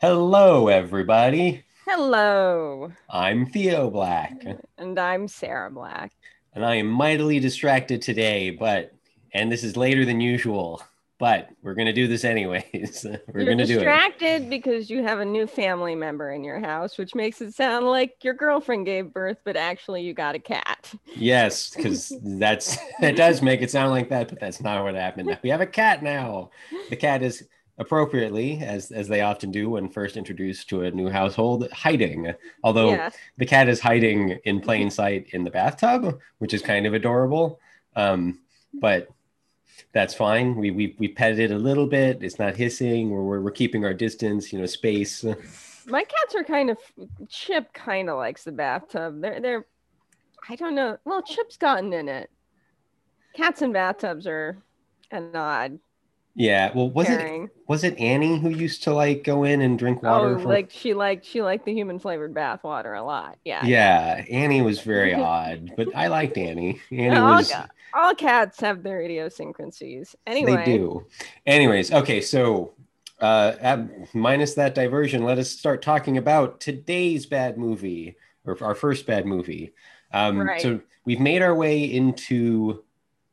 Hello, everybody. Hello. I'm Theo Black, And I'm Sarah Black. and I am mightily distracted today, but, and this is later than usual, but we're going to do this anyways. we're going to do it. distracted because you have a new family member in your house, which makes it sound like your girlfriend gave birth, but actually you got a cat. Yes, because that's, that does make it sound like that, but that's not what happened. We have a cat now. The cat is appropriately, as, as they often do when first introduced to a new household, hiding. Although yeah. the cat is hiding in plain sight in the bathtub, which is kind of adorable. Um, but that's fine. We, we we petted it a little bit. It's not hissing. We're, we're, we're keeping our distance, you know, space. My cats are kind of Chip kind of likes the bathtub. They're they're I don't know. Well, Chip's gotten in it. Cats in bathtubs are an odd Yeah. Well, was it pairing. was it Annie who used to like go in and drink Oh, water? from- like she liked she liked the human flavored bath water a lot. Yeah. yeah, Annie was very odd, but I liked Annie. Annie all, was. ca- all cats have their idiosyncrasies. Anyway, They do. Anyways, okay, so uh, at, minus that diversion, let us start talking about today's bad movie or our first bad movie. Um, Right. So we've made our way into.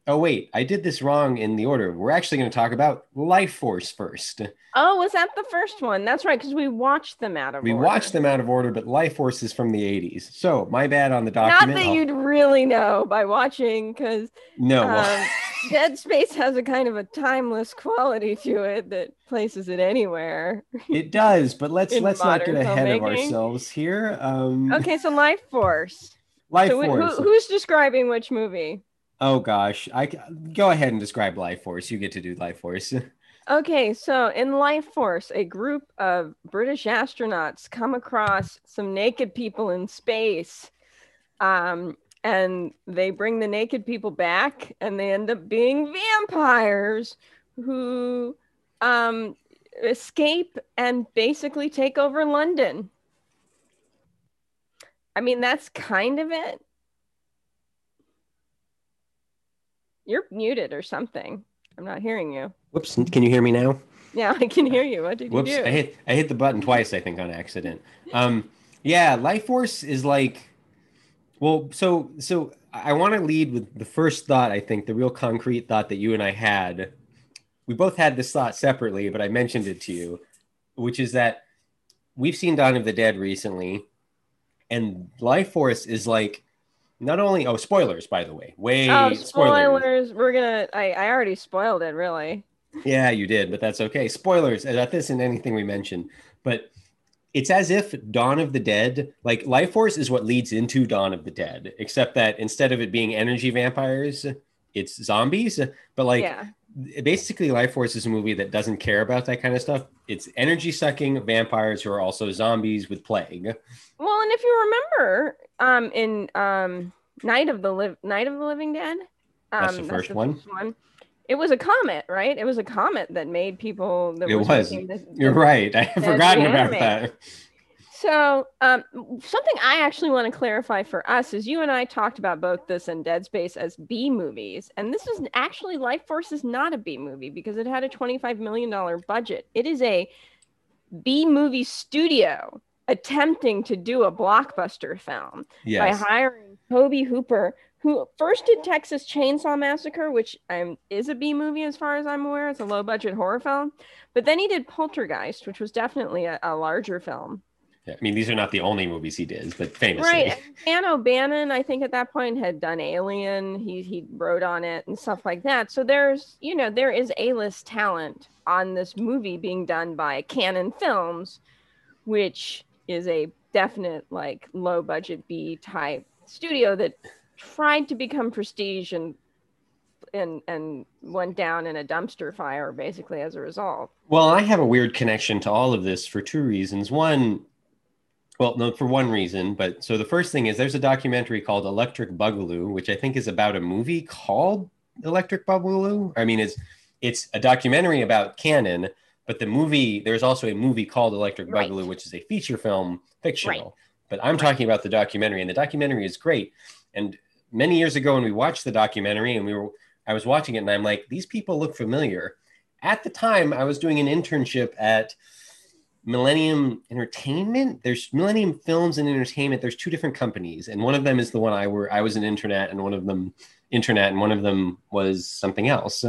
Oh wait, I did this wrong in the order. We're actually going to talk about Lifeforce first. Oh, was that the first one? That's right, because we watched them out of We order. watched them out of order, but Lifeforce is from the '80s. So my bad on the document. Not that I'll- you'd really know by watching, because no. um, Dead Space has a kind of a timeless quality to it that places it anywhere. it does, but let's let's not get ahead of ourselves here. Um, Okay, so Lifeforce. Life so Force. who, who's describing which movie? Oh gosh, I go ahead and describe Lifeforce. You get to do Lifeforce. Okay, so in Lifeforce, a group of British astronauts come across some naked people in space. Um, and they bring the naked people back, and they end up being vampires who um, escape and basically take over London. I mean, that's kind of it. You're muted or something. I'm not hearing you. Whoops! Can you hear me now? Yeah, I can hear you. What did Whoops! you do? I hit I hit the button twice. I think on accident. Um, yeah, Lifeforce is like, well, so so I want to lead with the first thought. I think the real concrete thought that you and I had. We both had this thought separately, but I mentioned it to you, which is that we've seen Dawn of the Dead recently, and Lifeforce is like not only oh spoilers by the way way Oh, spoilers. spoilers. We're gonna. I, I already spoiled it, really. Yeah, you did, but that's okay. Spoilers uh, about this and anything we mention. But it's as if Dawn of the Dead, like Lifeforce, is what leads into Dawn of the Dead, except that instead of it being energy vampires, it's zombies. But like yeah. Basically, Lifeforce is a movie that doesn't care about that kind of stuff. It's energy sucking vampires who are also zombies with plague. Well, and if you remember, um, in um, Night of the Liv- Night of the Living Dead, um, That's the first one? one. It was a comet, right? It was a comet that made people. That It was. the- You're right. I have forgotten about that. So, um, something I actually want to clarify for us is you and I talked about both this and Dead Space as B movies, and this is actually Lifeforce is not a B movie because it had a twenty-five million dollar budget. It is a B movie studio attempting to do a blockbuster film Yes. by hiring Tobe Hooper, who first did Texas Chainsaw Massacre, which um, is a B movie as far as I'm aware. It's a low budget horror film, but then he did Poltergeist, which was definitely a, a larger film. I mean, these are not the only movies he did, but famously. Right. Dan O'Bannon, I think at that point had done Alien. He he wrote on it and stuff like that. So there's, you know, there is A-list talent on this movie being done by Cannon Films, which is a definite like low budget B type studio that tried to become prestige and and and went down in a dumpster fire basically as a result. Well, I have a weird connection to all of this for two reasons. One, well, no, for one reason, but so the first thing is there's a documentary called Electric Boogaloo, which I think is about a movie called Electric Boogaloo. I mean, it's it's a documentary about Cannon, but the movie there's also a movie called Electric Right. Boogaloo, which is a feature film, fictional. But I'm talking about the documentary, and the documentary is great. And many years ago, when we watched the documentary, and we were, I was watching it, and I'm like, these people look familiar. At the time, I was doing an internship at Millennium Entertainment. There's Millennium Films and Entertainment. There's two different companies, and one of them is the one I were I was in internet, and one of them internet, and one of them was something else.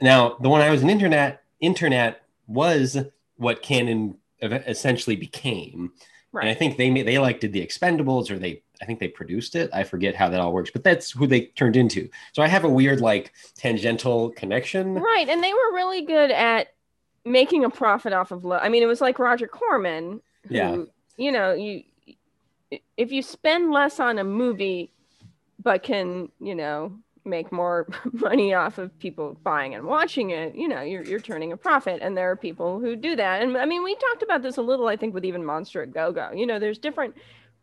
Now, the one I was in internet, internet was what Cannon essentially became. Right. And I think they they like did the Expendables, or they I think they produced it. I forget how that all works, but that's who they turned into. So I have a weird like tangential connection. Right, and they were really good at making a profit off of low. I mean, it was like Roger Corman. Who, yeah. You know, you if you spend less on a movie, but can you know make more money off of people buying and watching it, you know, you're you're turning a profit. And there are people who do that. And I mean, we talked about this a little, I think, with even Monster at Go Go. You know, there's different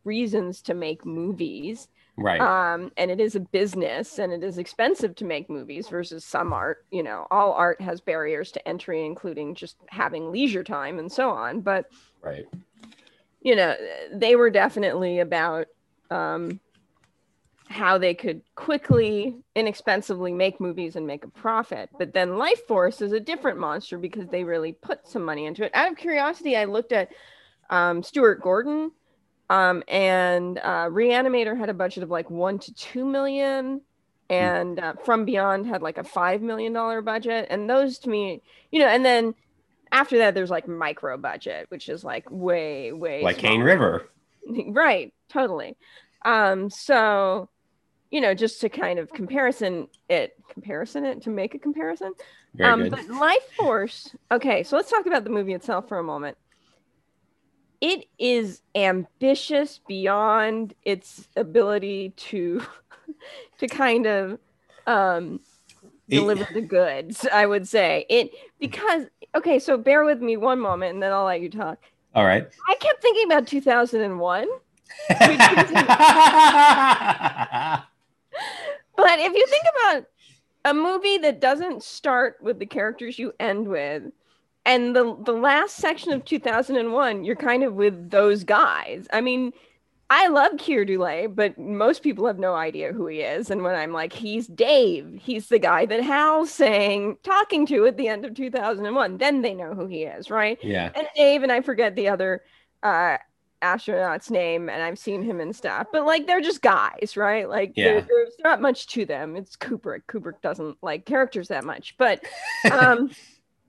reasons to make movies. Right. Um, and it is a business and it is expensive to make movies versus some art. You know, all art has barriers to entry, including just having leisure time and so on. But right. You know, they were definitely about um how they could quickly, inexpensively make movies and make a profit. But then Lifeforce is a different monster because they really put some money into it. Out of curiosity, I looked at um, Stuart Gordon, um, and uh, Reanimator had a budget of like one to two million, and uh, From Beyond had like a five million dollar budget. And those to me, you know, and then after that, there's like micro budget, which is like way, way like Cane River. right, totally. Um, so you know, just to kind of comparison it, comparison it to make a comparison. Very um, good. But Lifeforce. Okay, so let's talk about the movie itself for a moment. It is ambitious beyond its ability to to kind of um, deliver the goods. I would say it because okay. So bear with me one moment, and then I'll let you talk. All right. I kept thinking about 2001. but if you think about a movie that doesn't start with the characters you end with, and the the last section of 2001, you're kind of with those guys. I mean, I love Keir Dullea, but most people have no idea who he is. And when I'm like, he's Dave, he's the guy that Hal's saying, talking to at the end of 2001, then they know who he is, right? Yeah. And Dave, and I forget the other uh, astronaut's name and I've seen him and stuff, but like they're just guys, right? Like yeah. there's not much to them. It's Kubrick. Kubrick doesn't like characters that much, but um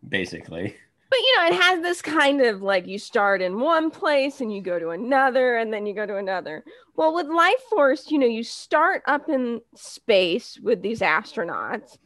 basically. But you know, it has this kind of like you start in one place and you go to another and then you go to another. Well, with Life Force, you know, you start up in space with these astronauts.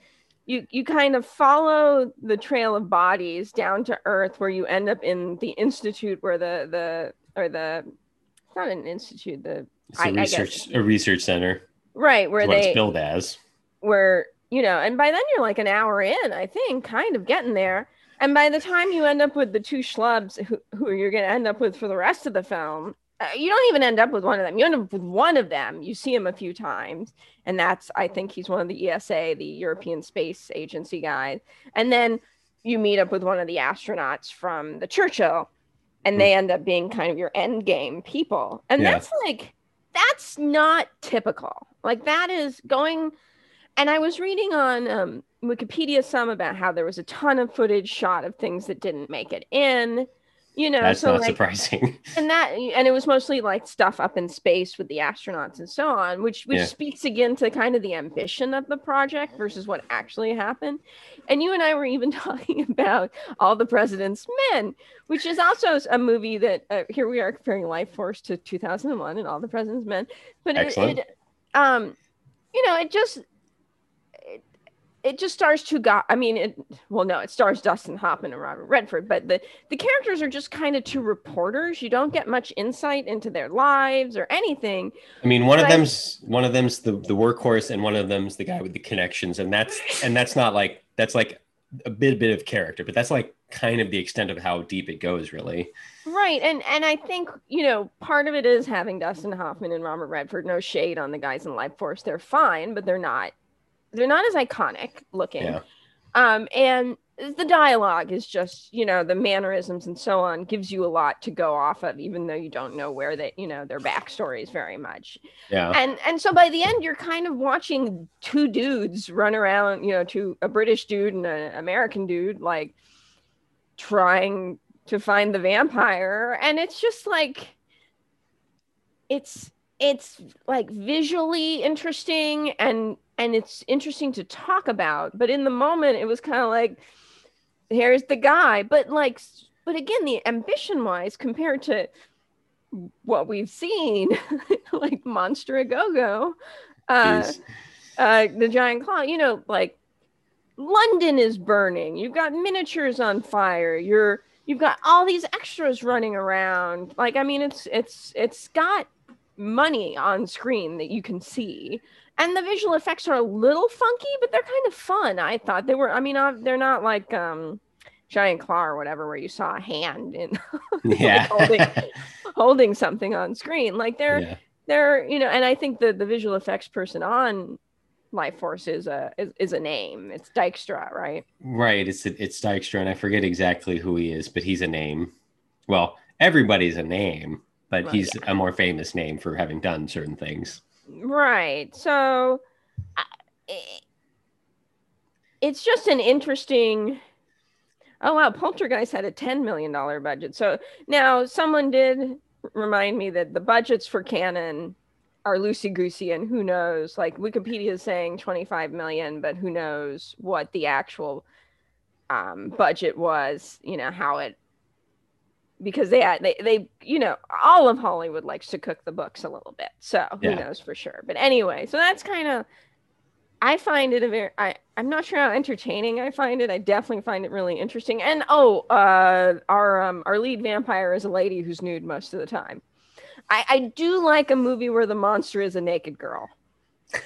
You, you kind of follow the trail of bodies down to earth where you end up in the institute where the the or the it's not an institute the it's a I, research I a research center right where they build as where you know and by then you're like an hour in i think kind of getting there and by the time you end up with the two schlubs who, who you're going to end up with for the rest of the film uh, you don't even end up with one of them you end up with one of them you see him a few times and that's i think he's one of the esa the european space agency guys and then you meet up with one of the astronauts from the churchill and they end up being kind of your end game people. And yeah. that's like that's not typical. Like that is going and I was reading on um, Wikipedia some about how there was a ton of footage shot of things that didn't make it in you know that's so not like, surprising. and that and it was mostly like stuff up in space with the astronauts and so on which which yeah. speaks again to kind of the ambition of the project versus what actually happened. And you and i were even talking about all the president's men which is also a movie that uh, here we are comparing lifeforce to 2001 and all the president's men but it, it um you know it just it just stars two guys. I mean, it well, no, it stars Dustin Hoffman and Robert Redford, but the the characters are just kind of two reporters. You don't get much insight into their lives or anything. I mean, one but of them's one of them's the the workhorse, and one of them's the guy with the connections, and that's and that's not like that's like a bit bit of character, but that's like kind of the extent of how deep it goes, really. Right, and and I think you know part of it is having Dustin Hoffman and Robert Redford. No shade on the guys in Lifeforce; they're fine, but they're not they're not as iconic looking. Yeah. Um, and the dialogue is just, you know, the mannerisms and so on gives you a lot to go off of, even though you don't know where they, you know, their backstories very much. Yeah. And and so by the end, you're kind of watching two dudes run around, you know, to a British dude and an American dude, like trying to find the vampire and it's just like it's it's like visually interesting and and it's interesting to talk about but in the moment it was kind of like here's the guy. But like but again the ambition wise compared to what we've seen like monster a go-go uh, uh the giant claw you know like london is burning. You've got miniatures on fire. You're you've got all these extras running around. Like i mean it's it's it's got money on screen that you can see and the visual effects are a little funky but they're kind of fun. I thought they were i mean uh, they're not like um giant claw or whatever where you saw a hand in yeah. like holding, holding something on screen. Like they're yeah. they're you know and i think the the visual effects person on lifeforce is a is, is a name. It's dykstra right? Right. It's it's dykstra and i forget exactly who he is but he's a name. Well everybody's a name but Well, he's a more famous name for having done certain things Right. So it's just an interesting. Oh wow, Poltergeist had a ten million dollar budget. So now someone did remind me that the budgets for Cannon are loosey goosey, and who knows? Like Wikipedia is saying twenty five million, but who knows what the actual um, budget was? You know how it because they had they they you know all of Hollywood likes to cook the books a little bit, so who knows for sure. But anyway, so that's kind of I find it a very I I'm not sure how entertaining I find it. I definitely find it really interesting. And oh, uh, our um our lead vampire is a lady who's nude most of the time. I I do like a movie where the monster is a naked girl.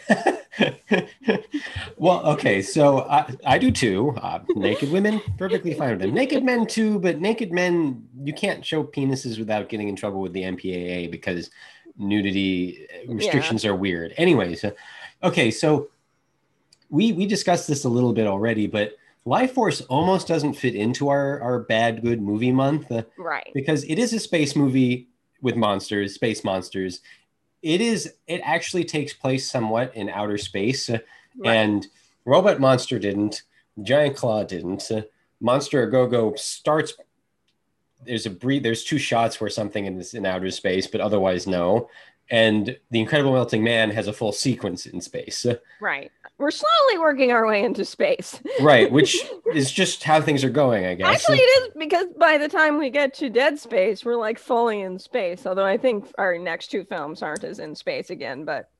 well, okay, so I, I do too. Uh, naked women, perfectly fine with them. Naked men too, but naked men, you can't show penises without getting in trouble with the MPAA because nudity restrictions are weird. Anyways, uh, okay, so we we discussed this a little bit already, but Lifeforce almost doesn't fit into our our bad good movie month. Uh, Right. because it is a space movie with monsters, space monsters. It is. It actually takes place somewhat in outer space, uh, Right. and Robot Monster didn't. Giant Claw didn't. Uh, Monster A Go Go starts. There's a brief. There's two shots where something is in outer space, but otherwise no. And the Incredible Melting Man has a full sequence in space, Right. We're slowly working our way into space. right? Which is just how things are going, I guess. Actually, it is because by the time we get to Dead Space, we're like fully in space. Although I think our next two films aren't as in space again. But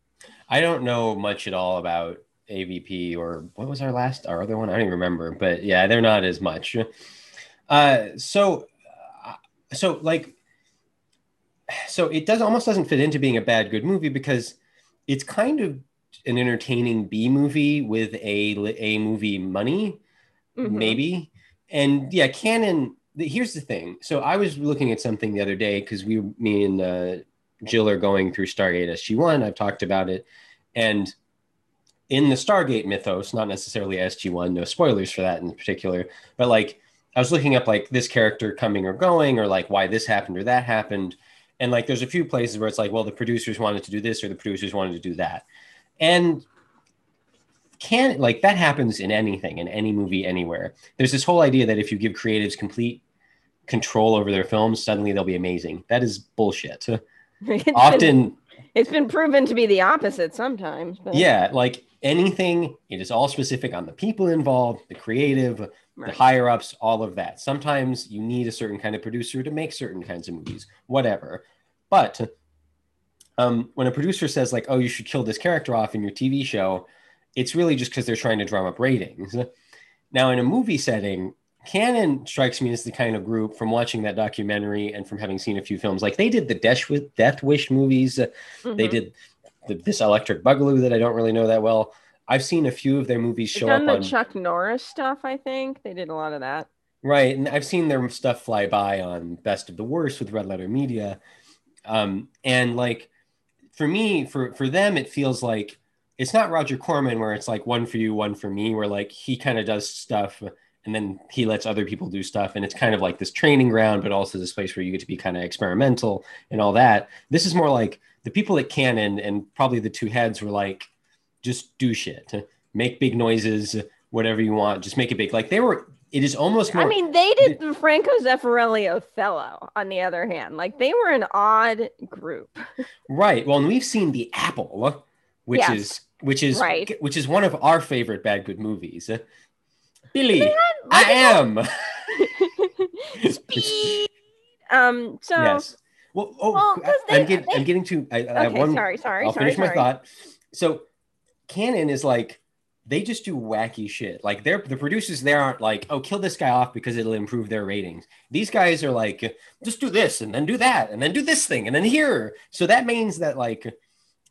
I don't know much at all about AVP or what was our last, our other one? I don't even remember. But yeah, they're not as much. Uh, so, uh, so like, so it does almost doesn't fit into being a bad good movie because it's kind of an entertaining B movie with a a movie money mhm. maybe. And yeah, Cannon. Here's the thing. So I was looking at something the other day because we, me and uh, Jill are going through Stargate SG One. I've talked about it, and in the Stargate mythos, not necessarily SG One. No spoilers for that in particular, but like I was looking up like this character coming or going, or like why this happened or that happened, and like there's a few places where it's like, well, the producers wanted to do this or the producers wanted to do that, and can like that happens in anything in any movie anywhere. There's this whole idea that if you give creatives complete control over their films suddenly they'll be amazing. That is bullshit. It's been- often it's been proven to be the opposite sometimes. But yeah like anything it is all specific on the people involved the creative the higher ups all of that. Sometimes you need a certain kind of producer to make certain kinds of movies whatever. But um, when a producer says like oh you should kill this character off in your tv show it's really just because they're trying to drum up ratings now in a movie setting cannon strikes me as the kind of group from watching that documentary and from having seen a few films like they did the death wish, death wish movies they Mhm. did the, this electric boogaloo that i don't really know that well i've seen a few of their movies They've show done up the on Chuck Norris stuff. I think they did a lot of that. Right, and I've seen their stuff fly by on Best of the Worst with Red Letter Media, um, and like for me, for for them, it feels like it's not Roger Corman where it's like one for you, one for me, where like he kind of does stuff and then he lets other people do stuff, and it's kind of like this training ground, but also this place where you get to be kind of experimental and all that. This is more like the people at Cannon and probably the two heads were like, just do shit, make big noises, whatever you want, just make it big. Like they were it is almost more. I mean, they did the Franco Zeffirelli Othello. On the other hand, like they were an odd group. right. Well, and we've seen the Apple, which Yes. is which is Right. which is one of our favorite bad good movies. Billy, They I am. Speed. Um. So. yes. Well, oh, Well, I- I'm, get, getting to. I, I have Okay. one. sorry. Sorry. I'll sorry. finish my thought. So, Cannon is like they just do wacky shit. Like they're the producers there aren't like, oh, kill this guy off because it'll improve their ratings. These guys are like, just do this and then do that and then do this thing and then here. So that means that like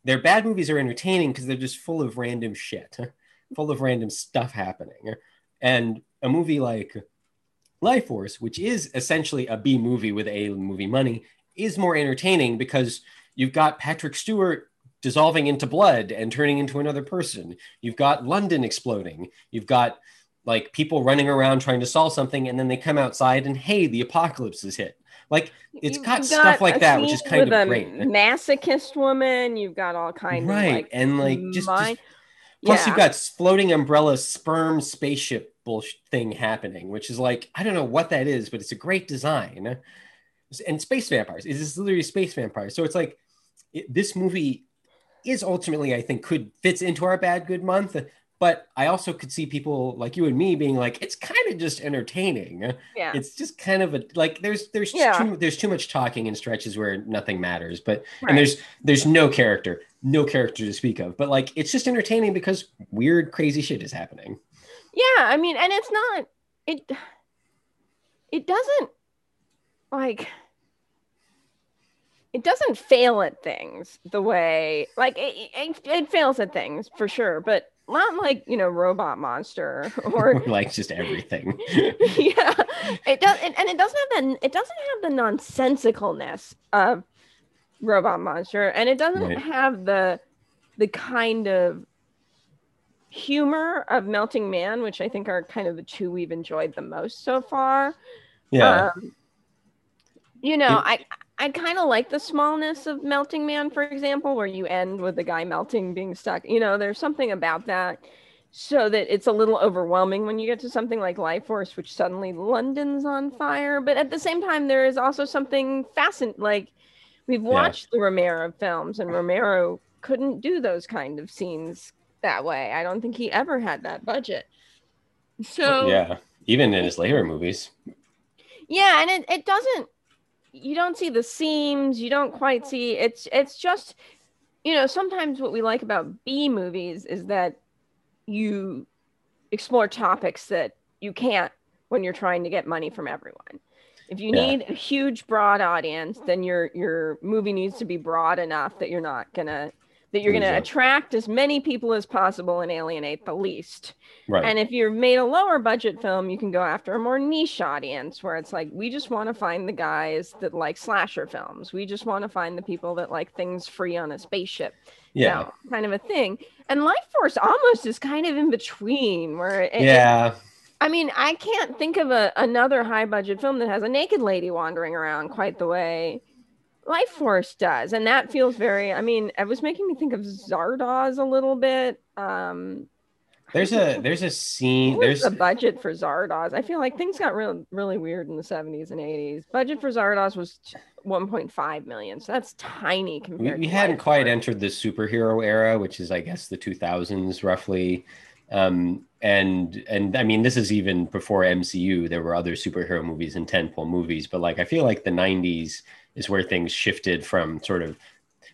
their bad movies are entertaining because they're just full of random shit, full of random stuff happening. And a movie like Lifeforce, which is essentially a B movie with A movie money, is more entertaining because you've got Patrick Stewart dissolving into blood and turning into another person. You've got London exploding. You've got like people running around trying to solve something and then they come outside and hey, the apocalypse is hit. Like It's You've got stuff like that, which is kind with of a great. Masochist woman. You've got all kinds right. of like and like just, mind- just plus yeah. you've got floating umbrella sperm spaceship bullshit thing happening, which is like, I don't know what that is, but it's a great design. And space vampires. Is this literally space vampires. So it's like it, this movie is ultimately, I think, could fits into our bad good month. But I also could see people like you and me being like, it's kind of just entertaining. yeah. It's just kind of a like there's there's Yeah. too there's too much talking in stretches where nothing matters. But Right. and there's there's no character, no character to speak of. But like it's just entertaining because weird, crazy shit is happening. Yeah, I mean, and it's not it it doesn't like it doesn't fail at things the way like it, it, it fails at things for sure, but not like you know robot monster or Or like just everything. yeah it does and and it doesn't have that it doesn't have the nonsensicalness of robot monster and it doesn't Right. have the the kind of humor of melting man which i think are kind of the two we've enjoyed the most so far yeah. um, you know It- i i kind of like the smallness of melting man for example where you end with the guy melting being stuck you know there's something about that so that it's a little overwhelming when you get to something like lifeforce which suddenly london's on fire but at the same time there is also something fascinating like we've watched the romero films and romero couldn't do those kind of scenes that way i don't think he ever had that budget so yeah. Even in his later movies. yeah and it, it doesn't you don't see the seams you don't quite see it's it's just you know sometimes what we like about b movies is that you explore topics that you can't when you're trying to get money from everyone if you Yeah. need a huge broad audience then your your movie needs to be broad enough that you're not gonna that you're gonna attract as many people as possible and alienate the least Right. and if you've made a lower budget film, you can go after a more niche audience where it's like, we just want to find the guys that like slasher films. We just want to find the people that like things free on a spaceship. you yeah. know, kind of a thing. And Life Force almost is kind of in between where it, it- yeah. I mean, I can't think of a, another high budget film that has a naked lady wandering around quite the way Lifeforce does. And that feels very, I mean, it was making me think of Zardoz a little bit. Um, There's a there's a scene. There's the budget for Zardoz? I feel like things got real, really weird in the 70s and 80s. Budget for Zardoz was 1.5 million, so that's tiny we, compared. we to hadn't Life quite Force. entered the superhero era, which is I guess the 2000s roughly. Um, and and I mean this is even before MCU. There were other superhero movies and tentpole movies, but like I feel like the 90s is where things shifted from sort of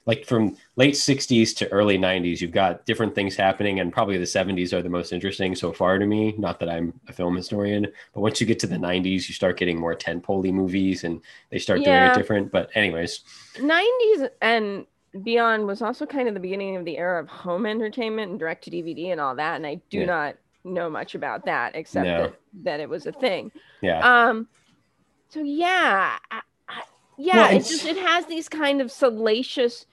like from late 60s to early 90s you've got different things happening and probably the 70s are the most interesting so far to me not that i'm a film historian but once you get to the 90s you start getting more tentpole movies and they start doing it different but anyways 90s and beyond was also kind of the beginning of the era of home entertainment and direct to DVD and all that. And I do Yeah. not know much about that except No. that, that it was a thing. yeah Um, so yeah, I, yeah, Well, it it's- just it has these kind of salacious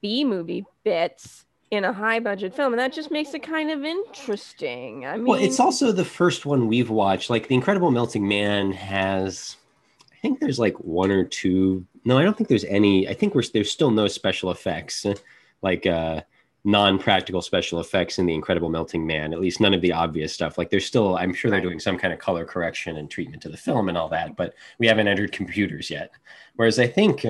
B movie bits in a high budget film, and that just makes it kind of interesting. I mean, well it's also the first one we've watched like the incredible melting man has i think there's like one or two no i don't think there's any i think we're there's still no special effects like uh non-practical special effects in the incredible melting man at least none of the obvious stuff. Like there's still i'm sure they're doing some kind of color correction and treatment to the film and all that but we haven't entered computers yet. Whereas i think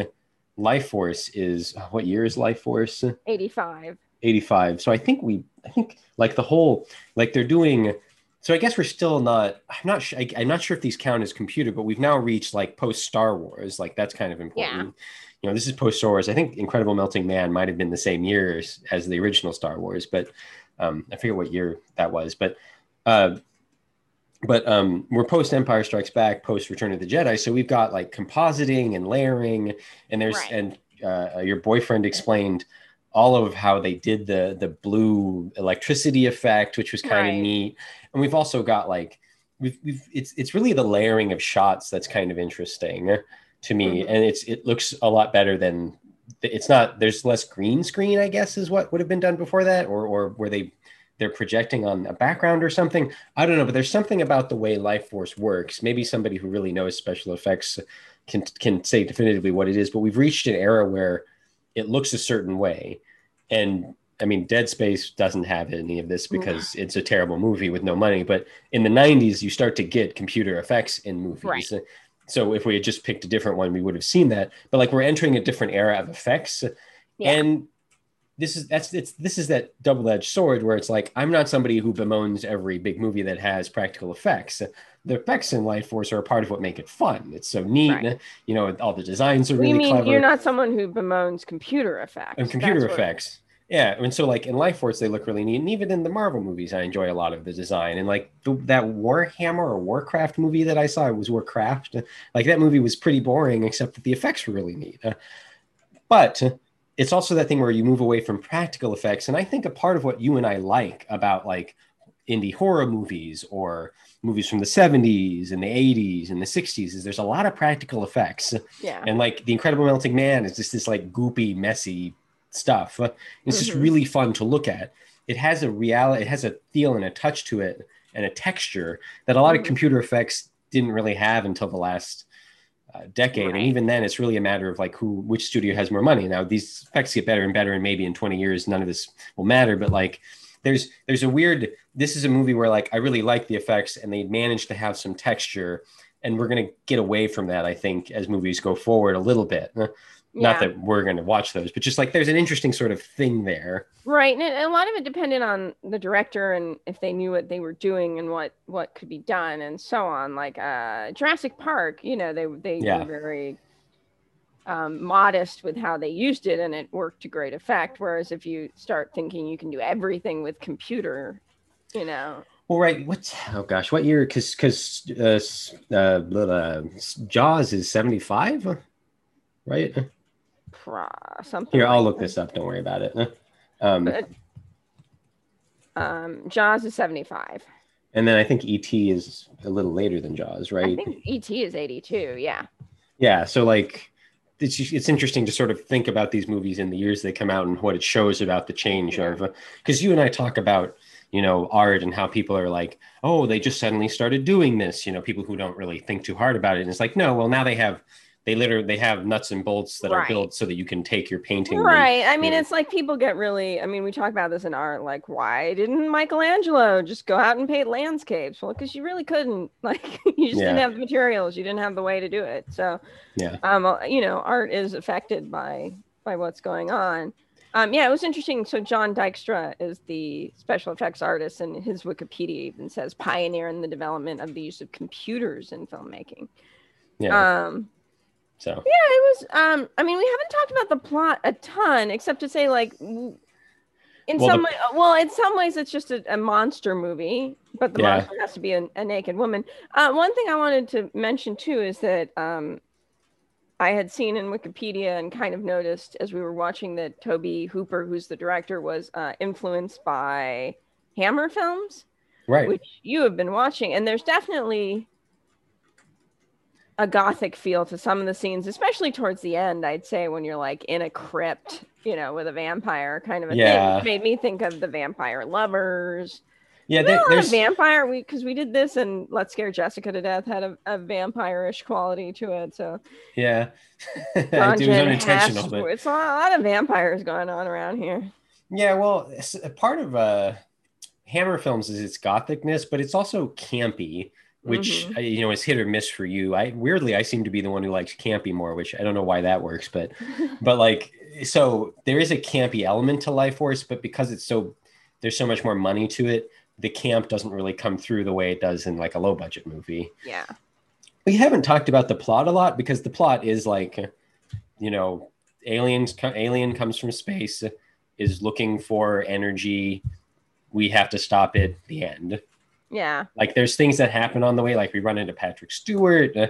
lifeforce is uh, what year is lifeforce? 85 85 so i think we i think like the whole like they're doing so i guess we're still not i'm not sure i'm not sure if these count as computer but we've now reached like post star wars. Like that's kind of important. yeah you know, this is post Star Wars. I think Incredible Melting Man might have been the same year as, as the original Star Wars, but um, I forget what year that was. But uh, but um, we're post Empire Strikes Back, post Return of the Jedi, so we've got like compositing and layering, and there's right. and uh, your boyfriend explained all of how they did the the blue electricity effect, which was kind right. of neat, and we've also got like we've, we've it's it's really the layering of shots that's kind of interesting to me, mm-hmm. and it's it looks a lot better than it's not. There's less green screen, I guess, is what would have been done before that, or or where they they're projecting on a background or something. I don't know, but there's something about the way Lifeforce works. Maybe somebody who really knows special effects can can say definitively what it is. But we've reached an era where it looks a certain way, and I mean, Dead Space doesn't have any of this because it's a terrible movie with no money. But in the 90s, you start to get computer effects in movies. Right so if we had just picked a different one, we would have seen that. But like we're entering a different era of effects, yeah. and this is that's it's this is that double-edged sword where it's like I'm not somebody who bemoans every big movie that has practical effects. The effects in Lifeforce are a part of what make it fun. It's so neat, right. you know. All the designs are really you mean clever. You're not someone who bemoans computer effects. And computer that's effects. Yeah, and so like in Lifeforce, they look really neat, and even in the Marvel movies, I enjoy a lot of the design. And like the, that Warhammer or Warcraft movie that I saw, it was Warcraft. Like that movie was pretty boring, except that the effects were really neat. Uh, but it's also that thing where you move away from practical effects, and I think a part of what you and I like about like indie horror movies or movies from the 70s and the 80s and the 60s is there's a lot of practical effects. Yeah. And like the Incredible Melting Man is just this like goopy, messy stuff. It's mm-hmm. just really fun to look at. It has a reality, it has a feel and a touch to it and a texture that a lot mm-hmm. of computer effects didn't really have until the last uh, decade. Right. And even then, it's really a matter of like who, which studio has more money. Now these effects get better and better, and maybe in 20 years, none of this will matter. But like, there's there's a weird. This is a movie where like I really like the effects, and they managed to have some texture. And we're gonna get away from that, I think, as movies go forward a little bit. Not that we're going to watch those, but just like there's an interesting sort of thing there. Right, and a lot of it depended on the director and if they knew what they were doing and what what could be done and so on. Like uh, Jurassic Park, you know, they they yeah. were very um, modest with how they used it, and it worked to great effect. Whereas if you start thinking you can do everything with computer, you know. Well, right. What's oh gosh, what year? Because because uh, uh, Jaws is seventy five, right? Something. Here, I'll look this up. Don't worry about it. Um, but, um, Jaws is 75. And then I think ET is a little later than Jaws, right? I think ET is 82. Yeah. Yeah. So like, it's it's interesting to sort of think about these movies in the years they come out and what it shows about the change yeah. of because uh, you and I talk about you know art and how people are like oh they just suddenly started doing this you know people who don't really think too hard about it and it's like no well now they have they literally they have nuts and bolts that right. are built so that you can take your painting right and, i mean it's like people get really i mean we talk about this in art like why didn't michelangelo just go out and paint landscapes well because you really couldn't like you just yeah. didn't have the materials you didn't have the way to do it so yeah um uh, you know art is affected by by what's going on um, yeah, it was interesting. So John Dykstra is the special effects artist, and his Wikipedia even says pioneer in the development of the use of computers in filmmaking. Yeah. Um, so yeah, it was. Um, I mean, we haven't talked about the plot a ton, except to say like, in well, some the... way, well, in some ways, it's just a, a monster movie, but the yeah. monster has to be a, a naked woman. Uh, one thing I wanted to mention too is that um, I had seen in Wikipedia and kind of noticed as we were watching that Tobe Hooper, who's the director, was uh, influenced by Hammer films, right? Which you have been watching, and there's definitely a gothic feel to some of the scenes, especially towards the end. I'd say when you're like in a crypt, you know, with a vampire kind of a yeah. thing. Made me think of the vampire lovers. Yeah, there, there's a vampire. We because we did this and Let's Scare Jessica to Death had a, a vampire-ish quality to it. So yeah, it was unintentional. But... It's a lot of vampires going on around here. Yeah, well, part of uh, Hammer Films is its gothicness, but it's also campy, which Mhm. uh, you know is hit or miss for you. I weirdly I seem to be the one who likes campy more, which I don't know why that works, but but like so there is a campy element to Lifeforce, but because it's so there's so much more money to it, the camp doesn't really come through the way it does in like a low budget movie. yeah. We haven't talked about the plot a lot because the plot is like, you know, aliens alien comes from space, is looking for energy. We have to stop it. The end. Yeah. Like there's things that happen on the way, like we run into Patrick Stewart. uh,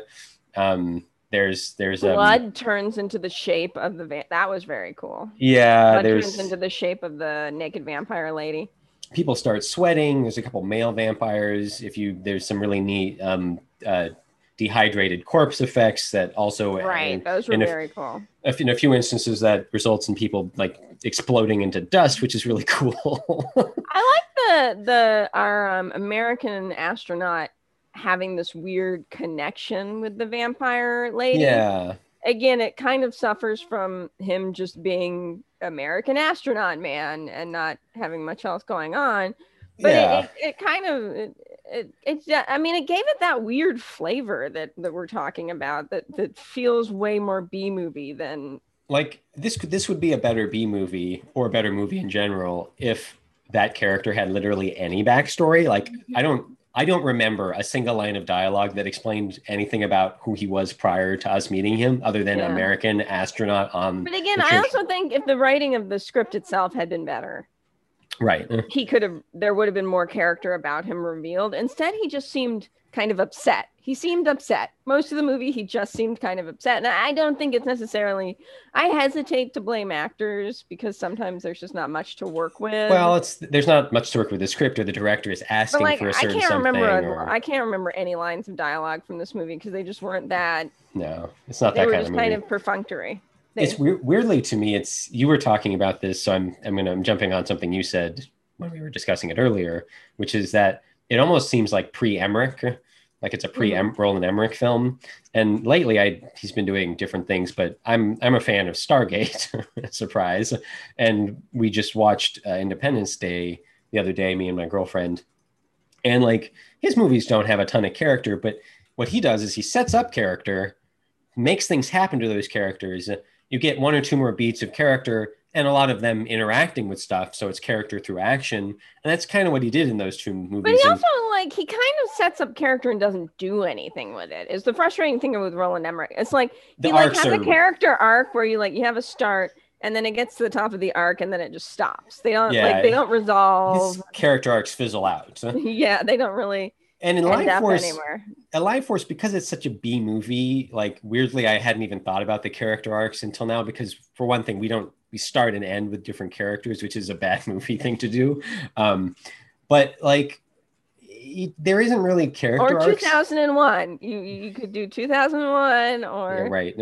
Um, there's there's um, Blood turns into the shape of the va- that was very cool. yeah, Blood there's turns into the shape of the naked vampire lady. people start sweating. There's a couple male vampires. If you there's some really neat um, uh, dehydrated corpse effects that also Right. Those were very cool. if in a few instances that results in people like exploding into dust, which is really cool. I like the the our um, American astronaut having this weird connection with the vampire lady. yeah, Again, it kind of suffers from him just being American astronaut man and not having much else going on. But yeah, it, it, it kind of it, it, it yeah, I mean it gave it that weird flavor that that we're talking about that that feels way more B movie than like this could this would be a better B movie or a better movie in general if that character had literally any backstory. Like I don't I don't remember a single line of dialogue that explained anything about who he was prior to us meeting him, other than Yeah. American astronaut on But again, I also think if the writing of the script itself had been better, right. Mm. he could have there would have been more character about him revealed. Instead he just seemed kind of upset. He seemed upset. Most of the movie he just seemed kind of upset. And i don't think it's necessarily i hesitate to blame actors because sometimes there's just not much to work with. Well, it's there's not much to work with. The script or the director is asking like for a certain I can't remember something. a- or- I can't remember any lines of dialogue from this movie because they just weren't that no, it's not they that were kind just of movie. kind of perfunctory They- it's weir- weirdly to me it's you were talking about this so i'm i'm gonna i'm jumping on something you said when we were discussing it earlier which is that it almost seems like pre-emmerich like it's a pre roland emmerich film. And lately i he's been doing different things but i'm i'm a fan of stargate surprise. And we just watched uh, independence day the other day me and my girlfriend. And like his movies don't have a ton of character but what he does is he sets up character makes things happen to those characters you get one or two more beats of character and a lot of them interacting with stuff so it's character through action and that's kind of what he did in those two but movies he And- also like he kind of sets up character and doesn't do anything with it. Is the frustrating thing with Roland Emmerich? It's like he like has are a character arc where you like you have a start and then it gets to the top of the arc and then it just stops. They don't Yeah, like they don't resolve. his character arcs fizzle out yeah, they don't really and in lifeforce anywhere. a lifeforce because it's such a b movie like weirdly i hadn't even thought about the character arcs until now because for one thing we don't we start and end with different characters which is a bad movie thing to do. Um but like y- there isn't really character Or arcs. 2001. You you could do 2001 Yeah, or right.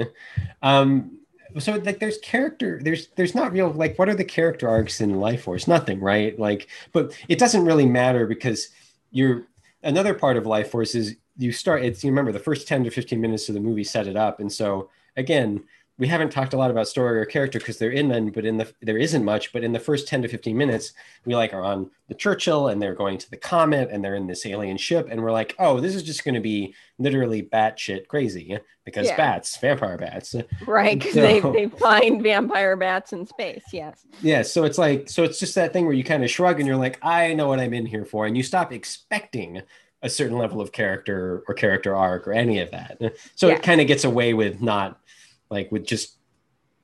Um so like there's character there's there's not real like what are the character arcs in lifeforce? Nothing right? Like but it doesn't really matter because you're another part of lifeforce is you start it's you remember the first 10 to 15 minutes of the movie set it up. And so again we haven't talked a lot about story or character because they're in them but in the there isn't much but in the first 10 to 15 minutes we like are on the churchill and they're going to the comet and they're in this alien ship and we're like oh this is just going to be literally batshit crazy because Yeah. bats vampire bats right because they, they find vampire bats in space. Yes. yeah so it's like so it's just that thing where you kind of shrug and you're like i know what i'm in here for and you stop expecting a certain level of character or character arc or any of that so Yeah. it kind of gets away with not like with just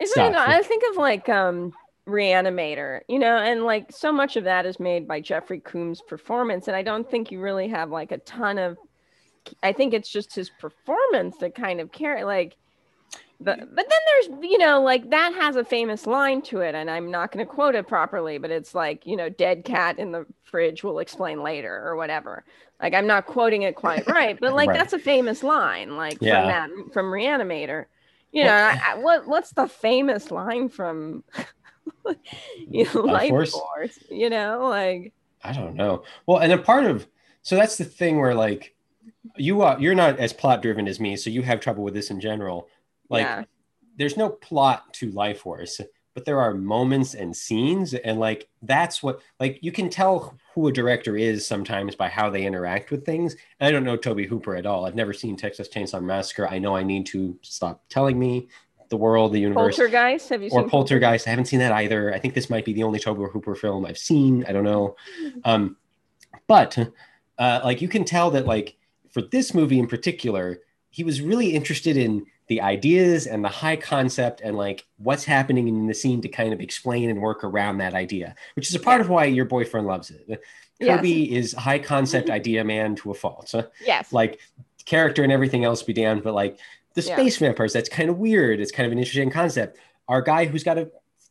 Isn't stuff. it? I think of like um Reanimator, you know, and like so much of that is made by Jeffrey Combs' performance, and I don't think you really have like a ton of. I think it's just his performance that kind of carry like. But but then there's you know like that has a famous line to it, and I'm not going to quote it properly, but it's like you know dead cat in the fridge will explain later or whatever. Like I'm not quoting it quite right, but like Right. that's a famous line, like Yeah. from that from Reanimator. You know, Well- I, I, what what's the famous line from you know, Life Lifeforce? Force? You know, like i don't know well and a part of so that's the thing where like you are you're not as plot driven as me so you have trouble with this in general like yeah, there's no plot to lifeforce but there are moments and scenes and like that's what like you can tell who a director is sometimes by how they interact with things. And i don't know tobe hooper at all. I've never seen texas chainsaw massacre. I know i need to stop telling me the world the universe. Poltergeist? Have you seen or seen poltergeist. I haven't seen that either. I think this might be the only tobe hooper film i've seen. I don't know. Um but uh like you can tell that like for this movie in particular he was really interested in the ideas and the high concept and like what's happening in the scene to kind of explain and work around that idea, which is a part Yeah. of why your boyfriend loves it. Yes. Kirby is high concept idea man to a fault. So, yes like character and everything else be damned, but like the Yeah. space vampires, that's kind of weird. It's kind of an interesting concept. Our guy who's got a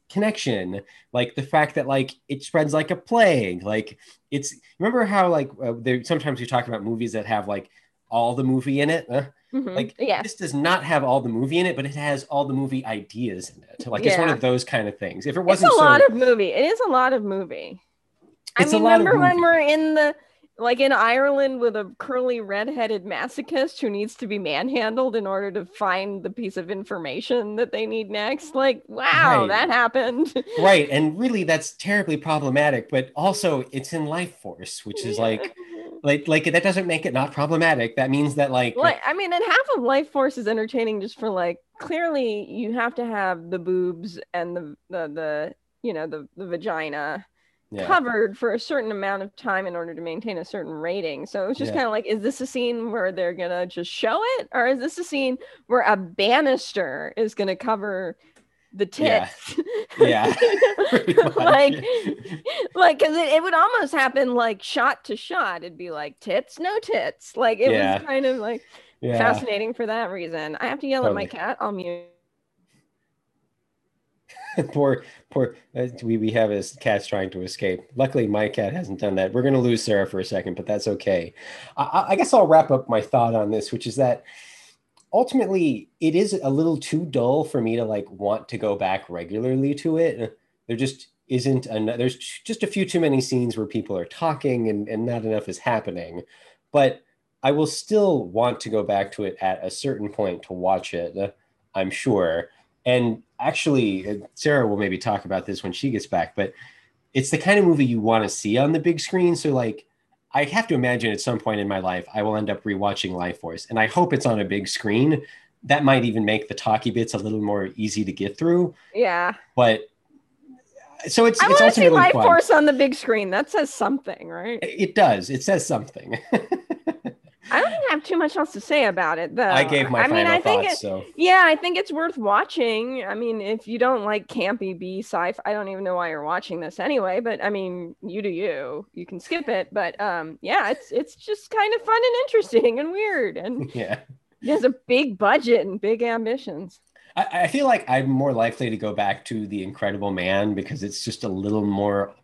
connection, like the fact that like it spreads like a plague. Like it's remember how like uh, there sometimes we talk about movies that have like all the movie in it. Mhm. like yes this does not have all the movie in it, but it has all the movie ideas in it. Like it's one of those kind of things. If it wasn't a so, lot of movie it is a lot of movie i It's a mean remember when we're in the like in ireland with a curly red-headed masochist who needs to be manhandled in order to find the piece of information that they need next like wow Right. that happened right, and really that's terribly problematic. But also, it's in Lifeforce, which is like, like, like that doesn't make it not problematic. That means that like, like i mean and half of lifeforce is entertaining just for like clearly you have to have the boobs and the the, the you know the, the vagina yeah, covered for a certain amount of time in order to maintain a certain rating so it's just Yeah. kind of like is this a scene where they're gonna just show it or is this a scene where a banister is gonna cover the tits yeah, much. like like because it, it would almost happen like shot to shot it'd be like tits no tits like it Yeah. was kind of like yeah. fascinating for that reason. I have to yell at my cat. I'll mute. poor, poor. Uh, we we have his cat's trying to escape. Luckily, my cat hasn't done that. We're gonna lose Sarah for a second, but that's okay. I- I, I guess I'll wrap up my thought on this, which is that ultimately it is a little too dull for me to like want to go back regularly to it. There just isn't enough. There's just a few too many scenes where people are talking and and not enough is happening. But I will still want to go back to it at a certain point to watch it. I'm sure. And actually, uh, Sarah will maybe talk about this when she gets back, but it's the kind of movie you want to see on the big screen. So, like, I have to imagine at some point in my life, I will end up rewatching Lifeforce, and I hope it's on a big screen. That might even make the talky bits a little more easy to get through. Yeah, But so it's I it's want to see Life fun. Force on the big screen. That says something, right? It does. It says something. I don't think I have too much else to say about it, though. I gave my I final mean, I think thoughts. it, so yeah, I think it's worth watching. I mean, if you don't like campy B sci-fi, I don't even know why you're watching this anyway. But I mean, you do you. You can skip it. But um, yeah, it's it's just kind of fun and interesting and weird, and yeah. it has a big budget and big ambitions. I, I feel like I'm more likely to go back to the Incredible Man because it's just a little more.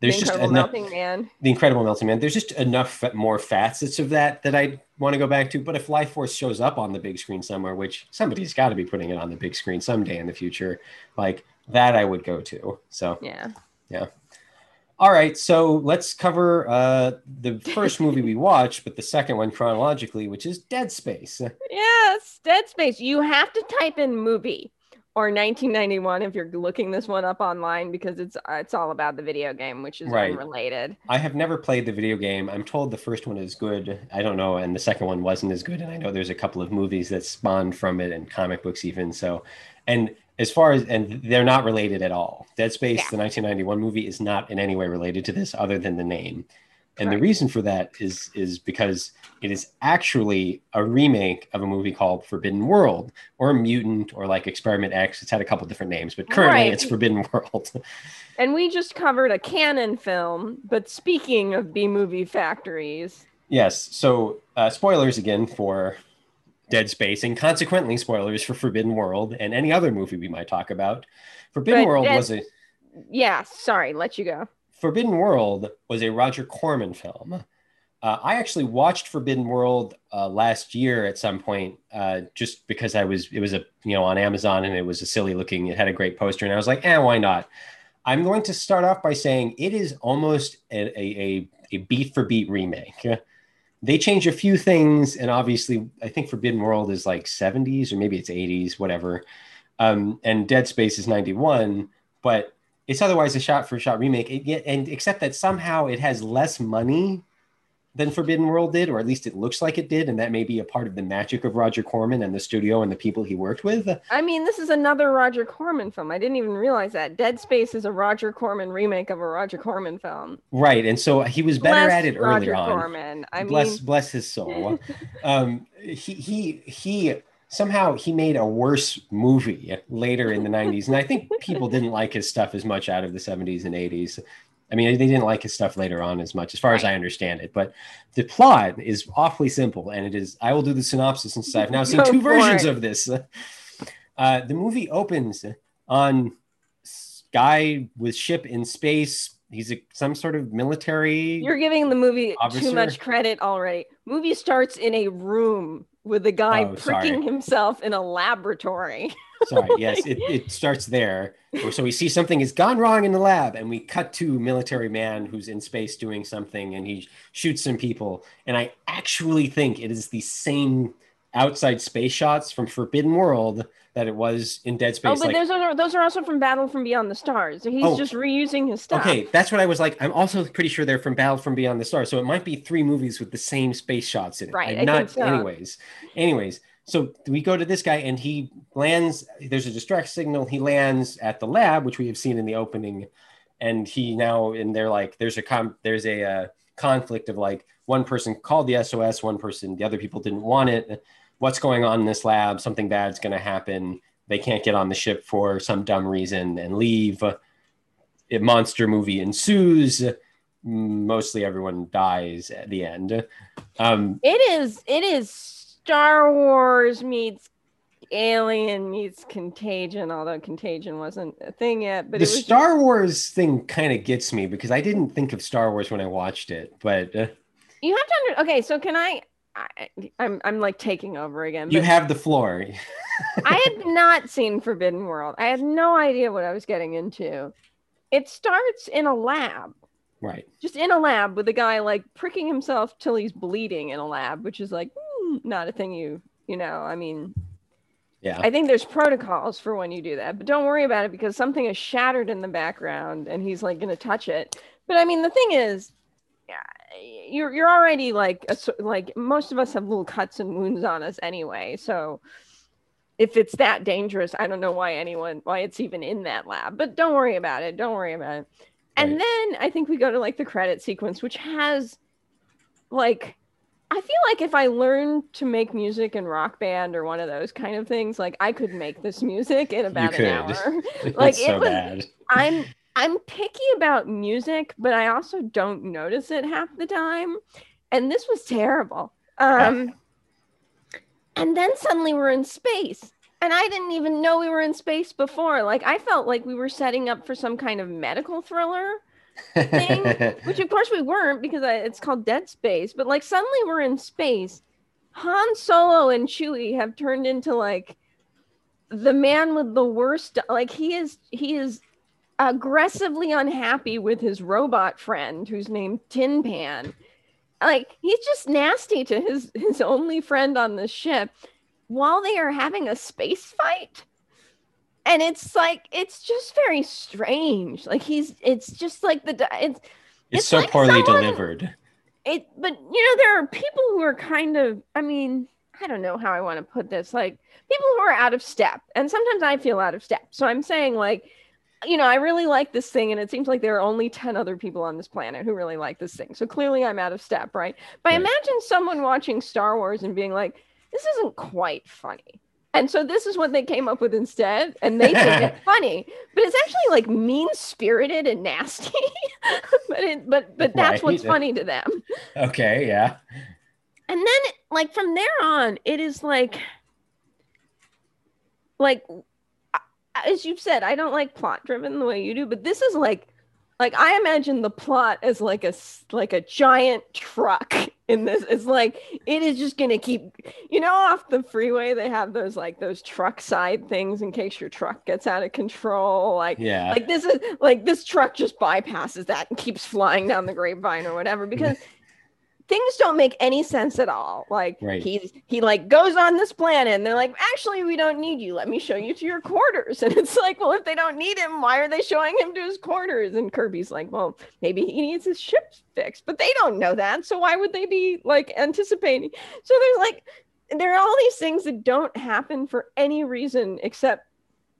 There's the just Incredible enough. Melting Man. The Incredible Melting Man. There's just enough more facets of that that I want to go back to. But if Lifeforce shows up on the big screen somewhere, which somebody's got to be putting it on the big screen someday in the future, like that, I would go to. So yeah, Yeah. all right, so let's cover uh, the first movie we watched, but the second one chronologically, which is Dead Space. Yes, Dead Space. You have to type in movie or 1991 if you're looking this one up online because it's it's all about the video game, which is Right. unrelated. I have never played the video game. I'm told the first one is good. I don't know, and the second one wasn't as good. And I know there's a couple of movies that spawned from it and comic books even. So, and as far as and they're not related at all. Dead Space, Yeah. the 1991 movie, is not in any way related to this other than the name. And the reason for that is is because it is actually a remake of a movie called Forbidden World or Mutant or like Experiment X. It's had a couple different names, but currently Right. it's Forbidden World. And we just covered a Cannon film, but speaking of B movie factories, Yes. So, uh, spoilers again for Dead Space, and consequently, spoilers for Forbidden World and any other movie we might talk about. Forbidden But World Dead- was a yeah, sorry, let you go. Forbidden World was a Roger Corman film. Uh, I actually watched Forbidden World uh, last year at some point, uh, just because I was it was a you know on Amazon and it was a silly looking. It had a great poster, and I was like, eh, why not? I'm going to start off by saying it is almost a, a, a, beat for beat remake. They change a few things, and obviously, I think Forbidden World is like 70s or maybe it's 80s, whatever. Um, and Dead Space is 91, but it's otherwise a shot for shot remake. It, and except that somehow it has less money than Forbidden World did, or at least it looks like it did, and that may be a part of the magic of Roger Corman and the studio and the people he worked with. I mean, this is another Roger Corman film. I didn't even realize that. Dead Space is a Roger Corman remake of a Roger Corman film. Right, and so he was better Bless at it Roger earlier on. Corman. I bless mean, bless his soul. um, he he he somehow he made a worse movie later in the 90s and i think people didn't like his stuff as much out of the 70s and 80s i mean they didn't like his stuff later on as much as far as i understand it. But the plot is awfully simple and it is i will do the synopsis since i've now seen Go two versions it. of this. Uh, the movie opens on guy with ship in space. He's a, some sort of military you're giving the movie Officer? too much credit already. Movie starts in a room with a guy Oh, sorry. pricking himself in a laboratory. Sorry, yes, it, it starts there. So we see something has gone wrong in the lab, and we cut to military man who's in space doing something, and he shoots some people. And I actually think it is the same outside space shots from Forbidden World that it was in Dead Space. oh, but like, those are those are also from Battle from Beyond the Stars. So he's Oh. just reusing his stuff. okay, that's what I was like. I'm also pretty sure they're from Battle from Beyond the Stars, so it might be three movies with the same space shots in it. Right, I'm not, so. anyways. Anyways, so we go to this guy, and he lands. There's a distress signal. He lands at the lab, which we have seen in the opening, and he now and they're like, there's a com- there's a uh, conflict of like one person called the SOS, one person, the other people didn't want it. What's going on in this lab? Something bad's going to happen. They can't get on the ship for some dumb reason and leave. A monster movie ensues. Mostly everyone dies at the end. Um, It is it is Star Wars meets Alien meets Contagion, although Contagion wasn't a thing yet. But the it was Star Wars thing kind of gets me because I didn't think of Star Wars when I watched it, but uh, you have to under, okay. So can I? I I'm I'm like taking over again. you have the floor. I had not seen Forbidden World. I had no idea what I was getting into. It starts in a lab, right. just in a lab with a guy like pricking himself till he's bleeding in a lab, which is like hmm, not a thing you you know. I mean, Yeah. I think there's protocols for when you do that, but don't worry about it because something is shattered in the background and he's like going to touch it. But I mean, the thing is, yeah, you're you're already like a, like most of us have little cuts and wounds on us anyway. So if it's that dangerous, I don't know why anyone why it's even in that lab. But don't worry about it. Don't worry about it. And Right. then I think we go to like the credit sequence, which has like I feel like if I learned to make music in rock band or one of those kind of things, like I could make this music in about an hour. Like, so it was- bad. I'm I'm picky about music, but I also don't notice it half the time. And this was terrible. Um and then suddenly we're in space. And I didn't even know we were in space before. Like I felt like we were setting up for some kind of medical thriller thing, which of course we weren't because I, it's called Dead Space. But like suddenly we're in space. Han Solo and Chewie have turned into like the man with the worst. Like he is, he is aggressively unhappy with his robot friend who's named Tin Pan. Like he's just nasty to his his only friend on the ship while they are having a space fight. And it's like it's just very strange. Like he's it's just like the it's it's it's so like poorly someone- delivered. it but you know there are people who are kind of i mean i don't know how i want to put this. Like people who are out of step. And sometimes i feel out of step. So i'm saying like you know i really like this thing and it seems like there are only 10 other people on this planet who really like this thing. So clearly i'm out of step right? But Right. imagine someone watching star wars and being like this isn't quite funny. And so this is what they came up with instead and they think it's funny. But it's actually like mean spirited and nasty. But it but but that's what's funny to them. Okay, yeah. and then like from there on it is like like as you've said i don't like plot driven the way you do but this is like like i imagine the plot as like a like a giant truck in this it's like it is just gonna keep you know off the freeway they have those like those truck side things in case your truck gets out of control like Yeah. like this is like this truck just bypasses that and keeps flying down the grapevine or whatever because things don't make any sense at all. Like Right. he's he like goes on this planet and they're like, actually, we don't need you. Let me show you to your quarters. And it's like, well, if they don't need him, why are they showing him to his quarters? And Kirby's like, well, maybe he needs his ship fixed, but they don't know that. So why would they be like anticipating? So there's like there are all these things that don't happen for any reason except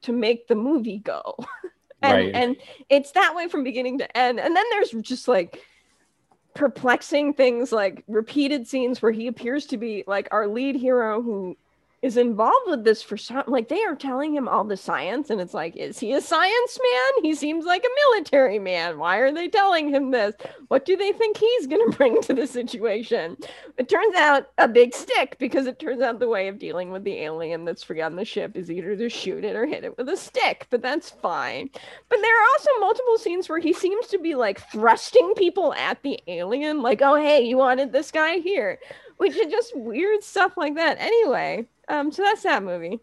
to make the movie go. and Right. and it's that way from beginning to end. And then there's just like perplexing things like repeated scenes where he appears to be like our lead hero who is involved with this for some like they are telling him all the science and it's like is he a science man? He seems like a military man. Why are they telling him this? What do they think he's going to bring to the situation? It turns out a big stick because it turns out the way of dealing with the alien that's free on the ship is either to shoot it or hit it with a stick but that's fine. But there are also multiple scenes where he seems to be like thrusting people at the alien like oh hey you wanted this guy here which is just weird stuff like that. Anyway um so that's that movie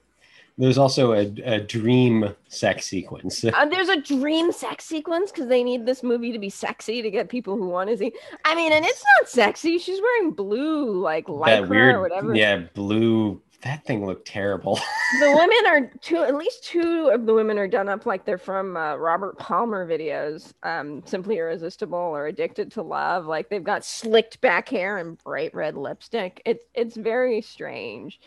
There's also a, a dream sex sequence. uh, there's a dream sex sequence because they need this movie to be sexy to get people who want to see i mean and it's not sexy she's wearing blue like lycra weird, or whatever yeah, blue. That thing looked terrible. the women are two at least two of the women are done up like they're from uh, robert palmer videos um simply irresistible or addicted to love like they've got slicked back hair and bright red lipstick it's it's very strange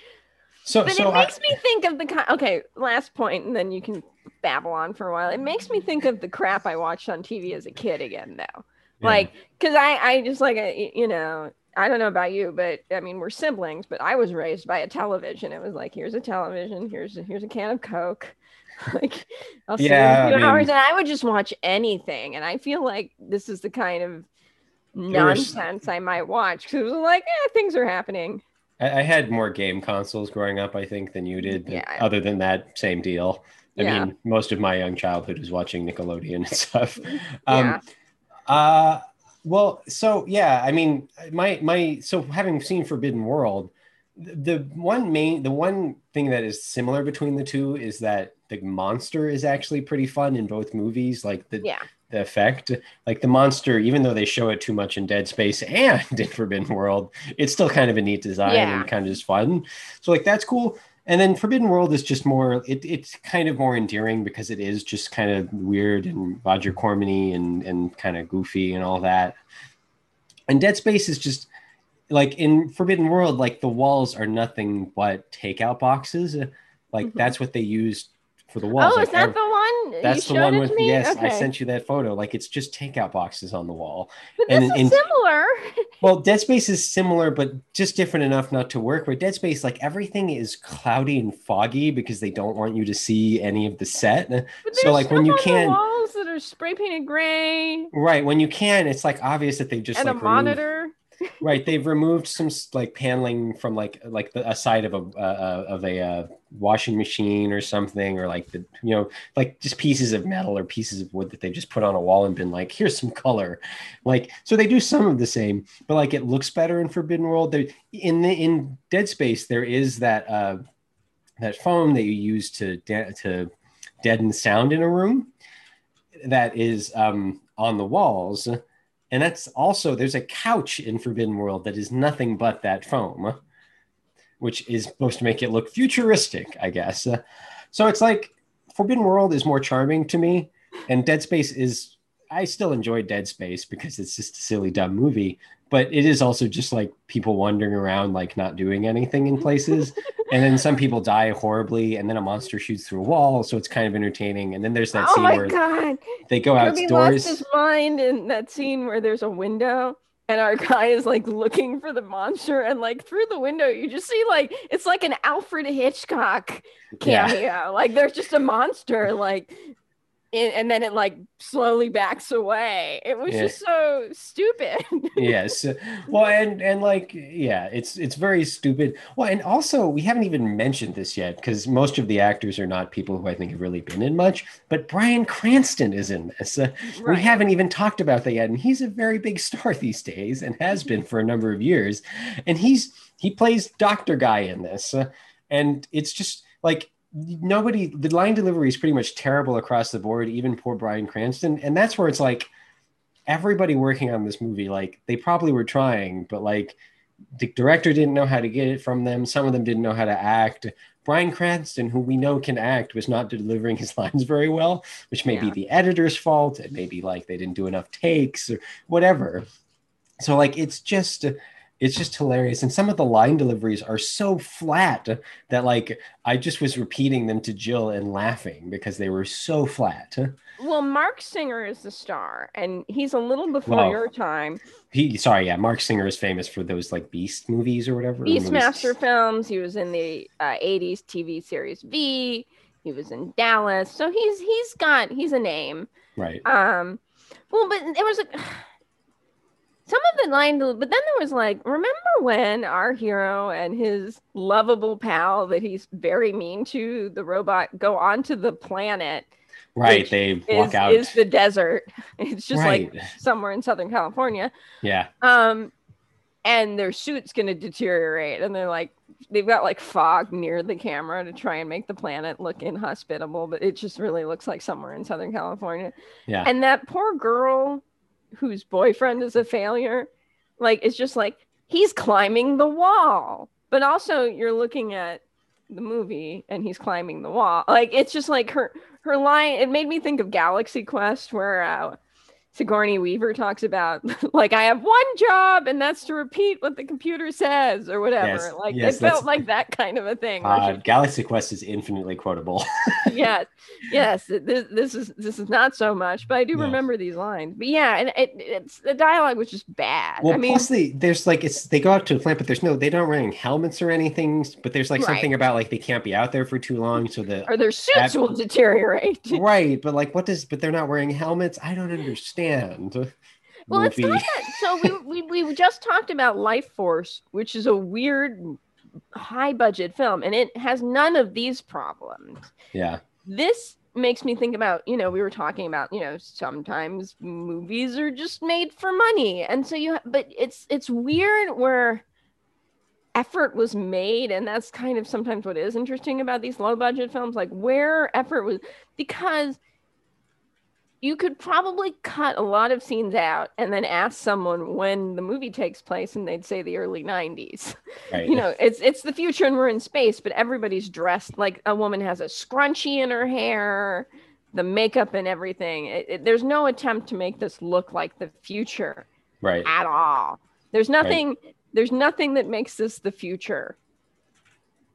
So, but so it I- makes me think of the kind okay last point and then you can babble on for a while. It makes me think of the crap i watched on tv as a kid again though. Yeah. like because i i just like I, you know i don't know about you but i mean we're siblings but i was raised by a television. It was like here's a television here's a, here's a can of coke. Like i'll see Yeah, you in a few hours mean- and i would just watch anything and i feel like this is the kind of There was- nonsense i might watch because it was like eh, things are happening I, I had more game consoles growing up, I think, than you did. Yeah. Other than that, same deal. I Yeah. mean, most of my young childhood was watching Nickelodeon and stuff. Um, yeah Uh, well, so yeah, I mean, my my so having seen Forbidden World, the, the one main the one thing that is similar between the two is that the monster is actually pretty fun in both movies. Like the yeah the effect, like the monster, even though they show it too much in Dead Space and in Forbidden World, it's still kind of a neat design Yeah. and kind of just fun. So like that's cool. And then Forbidden World is just more it, it's kind of more endearing because it is just kind of weird and Roger Cormany and and kind of goofy and all that. And Dead Space is just like in Forbidden World, like the walls are nothing but takeout boxes. Like Mhm. that's what they used for the walls. Oh, Like, is that the one? that's you the one with me? yes. I sent you that photo. Like it's just takeout boxes on the wall. But this and is in- similar. Well, Dead Space is similar, but just different enough not to work. Where Dead Space, like everything is cloudy and foggy because they don't want you to see any of the set. But So, like, when you can- walls that are spray painted gray Right when you can, it's like obvious that they've just and like a monitor. Right they've removed some like paneling from like like the a side of a uh, of a uh, washing machine or something or like the you know like just pieces of metal or pieces of wood that they just put on a wall and been like here's some color. Like so they do some of the same but like it looks better in forbidden world. There in the in dead space there is that uh that foam that you use to de- to deaden sound in a room that is um on the walls and that's also there's a couch in Forbidden World that is nothing but that foam, which is supposed to make it look futuristic, I guess. Uh, so it's like Forbidden World is more charming to me, and Dead Space is. I still enjoy Dead Space because it's just a silly, dumb movie, but it is also just like people wandering around, like not doing anything in places. and then some people die horribly, and then a monster shoots through a wall, so it's kind of entertaining. And then there's that Oh scene my where god! they go Kirby outdoors. lost his mind in that scene where there's a window and our guy is like looking for the monster and like through the window you just see like it's like an Alfred Hitchcock Yeah. cameo. Like there's just a monster like and, and then it like slowly backs away. It was Yeah. just so stupid. yes well and and like yeah it's it's very stupid well and also we haven't even mentioned this yet because most of the actors are not people who i think have really been in much but bryan cranston is in this Uh, we haven't even talked about that yet and he's a very big star these days and has been for a number of years and he's he plays doctor guy in this Uh, and it's just like nobody the line delivery is pretty much terrible across the board even poor bryan cranston and that's where it's like everybody working on this movie, like they probably were trying, but like the director didn't know how to get it from them. Some of them didn't know how to act. Bryan Cranston, who we know can act, was not delivering his lines very well, which may Yeah. be the editor's fault. It may be like they didn't do enough takes or whatever. So like it's just it's just hilarious. And some of the line deliveries are so flat that like I just was repeating them to Jill and laughing because they were so flat. Well, Marc Singer is the star, and he's a little before Wow. your time. He sorry, yeah, Marc Singer is famous for those like Beast movies or whatever. Beastmaster films. He was in the uh, '80s TV series V. He was in Dallas, so he's he's got he's a name. Right. Um, well, but there was a some of the line, but then there was like, remember when our hero and his lovable pal that he's very mean to, the robot, go onto the planet Right. They is, walk out. is the desert. It's just right. like somewhere in Southern California. yeah. Um, and their suit's gonna deteriorate, and they're like, they've got like fog near the camera to try and make the planet look inhospitable, but it just really looks like somewhere in Southern California. Yeah. And that poor girl whose boyfriend is a failure, like it's just like he's climbing the wall. But also you're looking at the movie and he's climbing the wall. Like it's just like her her line it made me think of Galaxy Quest where uh Sigourney Weaver talks about like I have one job and that's to repeat what the computer says or whatever. Yes, Like yes, it felt like that kind of a thing. Uh, she- Galaxy Quest is infinitely quotable. yes, yes. This, this is this is not so much, but I do Yeah. remember these lines. But yeah, and it, it's the dialogue was just bad. well, I mean, plus they, there's like it's they go out to the plant, but there's no they don't wearing helmets or anything. But there's like Right. something about like they can't be out there for too long, so the or their suits that- will deteriorate. right. But like, what does? But they're not wearing helmets. I don't understand. Well, it's not that. So we, we we just talked about Lifeforce, which is a weird, high budget film, and it has none of these problems. Yeah. This makes me think about you know we were talking about you know sometimes movies are just made for money and so you but it's it's weird where effort was made and that's kind of sometimes what is interesting about these low budget films like where effort was because you could probably cut a lot of scenes out and then ask someone when the movie takes place and they'd say the early 90s Right. you know it's it's the future and we're in space but everybody's dressed like a woman has a scrunchie in her hair the makeup and everything it, it- there's no attempt to make this look like the future right. at all there's nothing there's nothing that makes this the future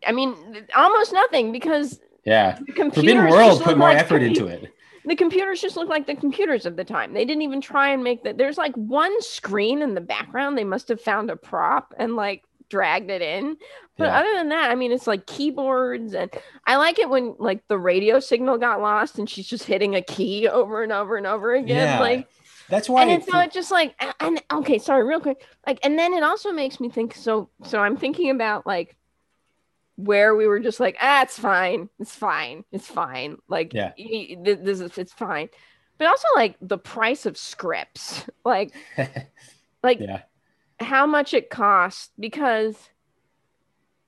i mean almost nothing because Yeah. the Forbidden World put more like effort into it. The computers just look like the computers of the time. They didn't even try and make that. There's like one screen in the background. They must have found a prop and like dragged it in. But Yeah. other than that, I mean, it's like keyboards. And I like it when like the radio signal got lost and she's just hitting a key over and over and over again. Yeah. Like, That's why. and it's it just like, and okay, sorry, real quick. Like, and then it also makes me think so, so I'm thinking about like, where we were just like, ah, it's fine, it's fine, it's fine. Like, Yeah. this is it's fine. But also like the price of scripts, like like yeah. how much it costs because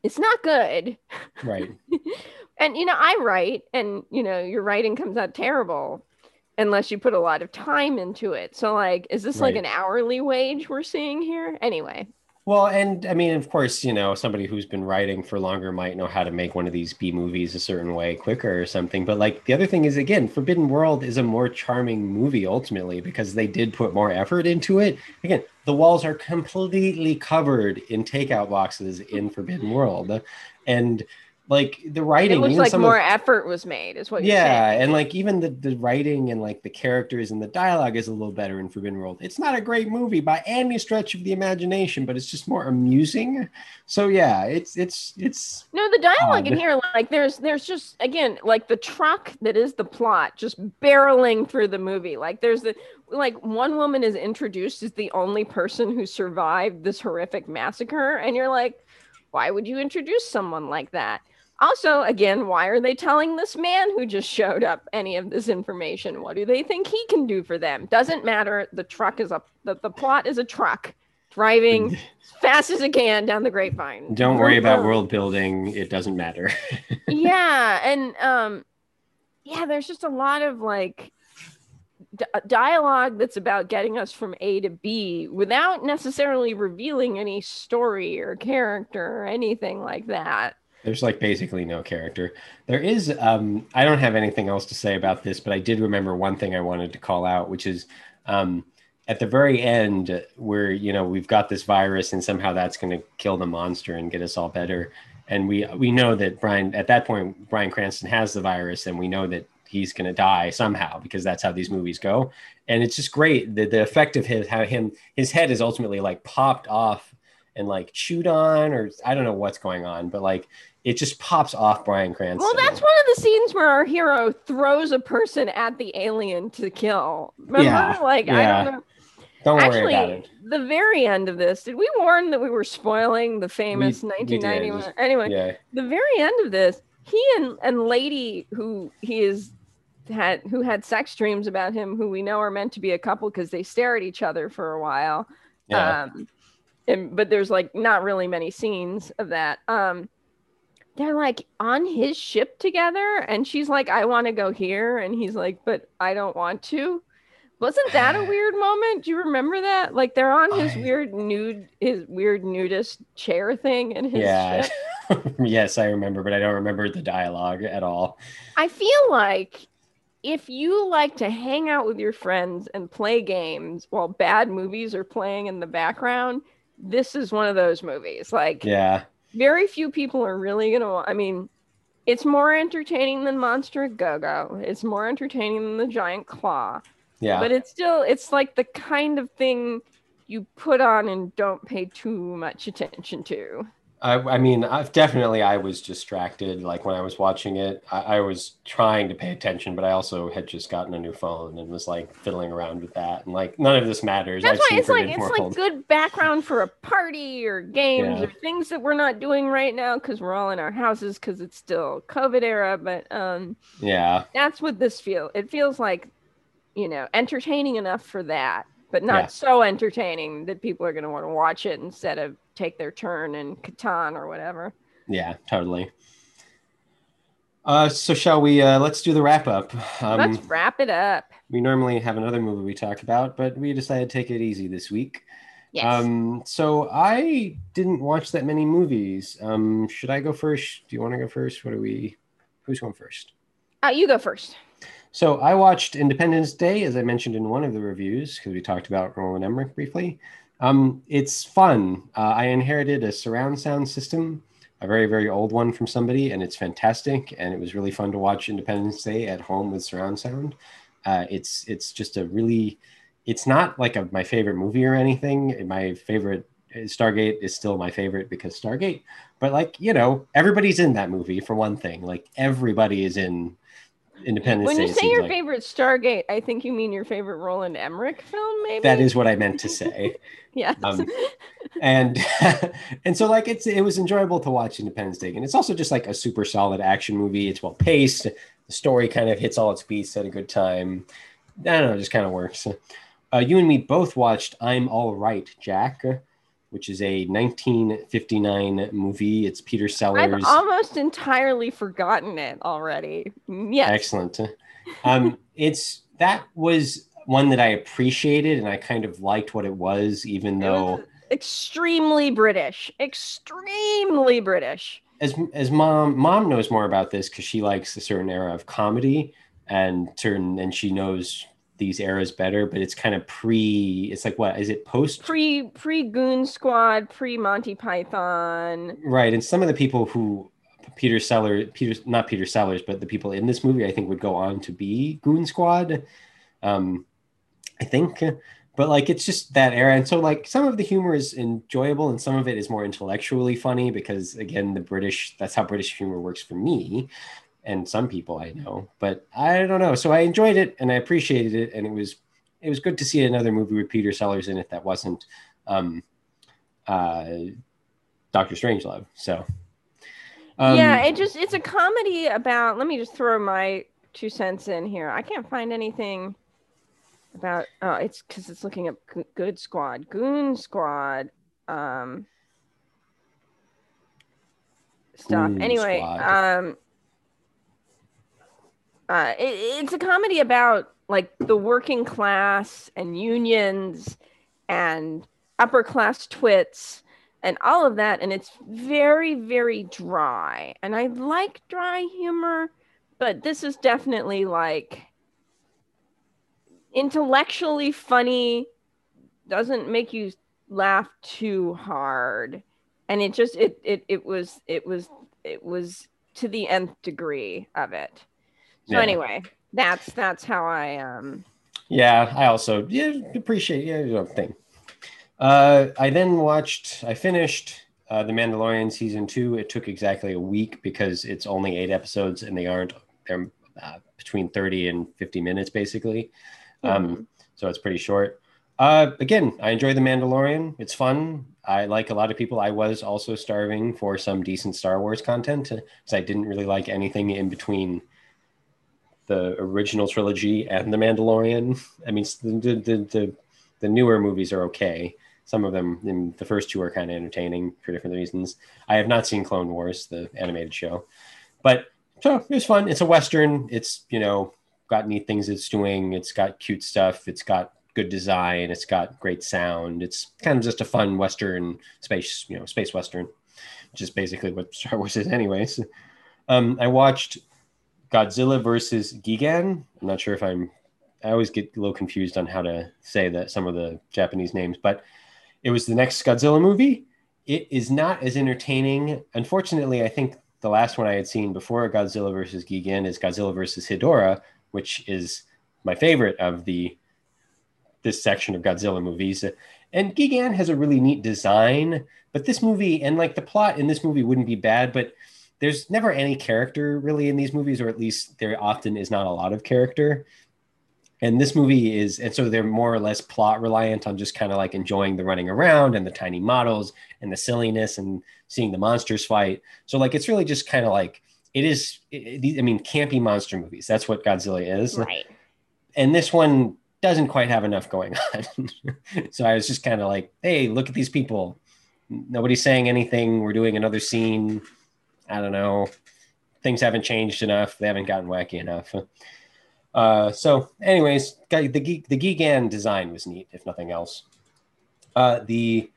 it's not good. Right. And you know, I write, and you know, your writing comes out terrible unless you put a lot of time into it. So like, is this like an hourly wage we're seeing here? Anyway, Well, and I mean, of course, you know, somebody who's been writing for longer might know how to make one of these B movies a certain way quicker or something. But like the other thing is, again, Forbidden World is a more charming movie ultimately because they did put more effort into it. Again, the walls are completely covered in takeout boxes in Forbidden World, and like the it writing, looks even like more of, effort was made, is what you're yeah, and like even the the writing and like the characters and the dialogue is a little better in Forbidden World. It's not a great movie by any stretch of the imagination, but it's just more amusing. So yeah, it's it's it's No, the dialogue in here, like there's there's just again like the truck that is the plot, just barreling through the movie. Like there's the like one woman is introduced as the only person who survived this horrific massacre, and you're like, why would you introduce someone like that? Also, again, why are they telling this man who just showed up any of this information? What do they think he can do for them? Doesn't matter. The truck is a the, the plot is a truck driving as fast as it can down the grapevine. don't worry about world building. It doesn't matter. yeah and um yeah there's just a lot of like d- dialogue that's about getting us from A to B without necessarily revealing any story or character or anything like that. There's like basically no character. There is um I don't have anything else to say about this, but I did remember one thing I wanted to call out, which is um at the very end where you know we've got this virus and somehow that's going to kill the monster and get us all better and we we know that Bryan, at that point Bryan Cranston has the virus and we know that he's going to die somehow because that's how these movies go and it's just great the, the effect of his how him his head is ultimately like popped off and like chewed on or I don't know what's going on but like it just pops off Bryan Cranston. Well, that's one of the scenes where our hero throws a person at the alien to kill. Remember? Yeah, like I don't know. Don't Actually, worry about it. the very end of this, did we warn that we were spoiling the famous We- we 1991? just- Anyway, Yeah. the very end of this, he and and lady who he is had who had sex dreams about him, who we know are meant to be a couple because they stare at each other for a while. Yeah. Um, and but there's like not really many scenes of that. Um, they're like on his ship together, and she's like, "I want to go here," and he's like, "But I don't want to." Wasn't that a weird moment? Do you remember that? Like they're on his I- weird nude, his weird nudist chair thing in his yeah. yes, I remember, but I don't remember the dialogue at all. I feel like if you like to hang out with your friends and play games while bad movies are playing in the background, this is one of those movies. Like Yeah. very few people are really gonna. I mean, it's more entertaining than Monster Go Go. It's more entertaining than the Giant Claw. Yeah. But it's still, it's like the kind of thing you put on and don't pay too much attention to. I, I mean, I've definitely I was distracted. Like when I was watching it, I, I was trying to pay attention, but I also had just gotten a new phone and was like fiddling around with that. And like none of this matters. That's I've why it's like it's like good background for a party or games Yeah. or things that we're not doing right now because we're all in our houses because it's still COVID era. But um, Yeah. that's what this feel. It feels like, you know, entertaining enough for that, but not Yeah. so entertaining that people are going to want to watch it instead of take their turn in Catan or whatever. Yeah. Totally. Uh, so shall we? Uh, let's do the wrap up. Um, Let's wrap it up. we normally have another movie we talk about, but we decided to take it easy this week. Yes. Um, so I didn't watch that many movies. Um, should I go first? Do you want to go first? What are we? Who's going first? uh, you go first. So I watched Independence Day, as I mentioned in one of the reviews, because we talked about Roland Emmerich briefly. Um, it's fun. Uh, I inherited a surround sound system, a very, very old one from somebody, and it's fantastic. And it was really fun to watch Independence Day at home with surround sound. Uh, it's it's just a really, it's not like a, my favorite movie or anything. My favorite Stargate is still my favorite because Stargate. But like you know, everybody's in that movie for one thing. Like everybody is in Independence When Day. you say your like. favorite Stargate, I think you mean your favorite Roland Emmerich film, maybe. That is what I meant to say. yeah. um, and and so like it's it was enjoyable to watch Independence Day, and it's also just like a super solid action movie. It's well paced. The story kind of hits all its beats at a good time. I don't know, it just kind of works. Uh, you and me both watched I'm All Right, Jack, which is a 1959 movie. It's Peter Sellers. I've almost entirely forgotten it already. Yes. Excellent. Um, it's that was one that I appreciated, and I kind of liked what it was, even though. extremely British. Extremely British. as as mom mom knows more about this because she likes a certain era of comedy and certain and she knows these eras better but it's kind of pre it's like what is it post? Pre pre Goon Squad, pre Monty Python. right and some of the people who peter sellers peter not peter sellers but the people in this movie i think would go on to be goon squad um i think. But like it's just that era and so like some of the humor is enjoyable and some of it is more intellectually funny because again the british that's how british humor works for me and some people i know but i don't know so i enjoyed it and i appreciated it and it was it was good to see another movie with peter sellers in it that wasn't um uh dr strangelove so um, yeah, it just it's a comedy about let me just throw my two cents in here. I can't find anything about oh it's because it's looking up good squad goon squad um stuff Goon anyway Squad. um Uh, it, it's a comedy about like the working class and unions and upper class twits and all of that and it's very very dry. And i like dry humor but this is definitely like intellectually funny doesn't make you laugh too hard. And it just it it, it was it was it was to the nth degree of it so yeah. anyway that's that's how i um yeah i also yeah appreciate yeah you know, thing uh i then watched i finished uh, the mandalorian season two it took exactly a week because it's only eight episodes and they aren't they're uh, between 30 and 50 minutes basically um, mm-hmm. so it's pretty short uh, again, I enjoy The Mandalorian. It's fun. I like a lot of people. I was also starving for some decent Star Wars content because I didn't really like anything in between the original trilogy and The Mandalorian. I mean, the the the, the newer movies are okay. Some of them, the first two are kind of entertaining for different reasons. I have not seen Clone Wars, the animated show, but so it was fun. It's a western. It's you know got neat things it's doing. It's got cute stuff. It's got good design. It's got great sound. It's kind of just a fun Western space, you know, space Western, which is basically what Star Wars is, anyways. Um, I watched Godzilla versus Gigan. I'm not sure if I'm, I always get a little confused on how to say that some of the Japanese names, but it was the next Godzilla movie. It is not as entertaining. Unfortunately, I think the last one I had seen before Godzilla versus Gigan is Godzilla versus Hedorah, which is my favorite of the this section of Godzilla movies. And Gigan has a really neat design, but this movie and like the plot in this movie wouldn't be bad, but there's never any character really in these movies, or at least there often is not a lot of character. And this movie is, and so they're more or less plot reliant on just kind of like enjoying the running around and the tiny models and the silliness and seeing the monsters fight. So like it's really just kind of like it is. It, I mean, campy monster movies. That's what Godzilla is. Right. And this one doesn't quite have enough going on. so I was just kind of like, hey, look at these people. Nobody's saying anything. We're doing another scene. I don't know. Things haven't changed enough. They haven't gotten wacky enough. Uh, so, anyways, the geek, the Gigan design was neat, if nothing else. Uh, the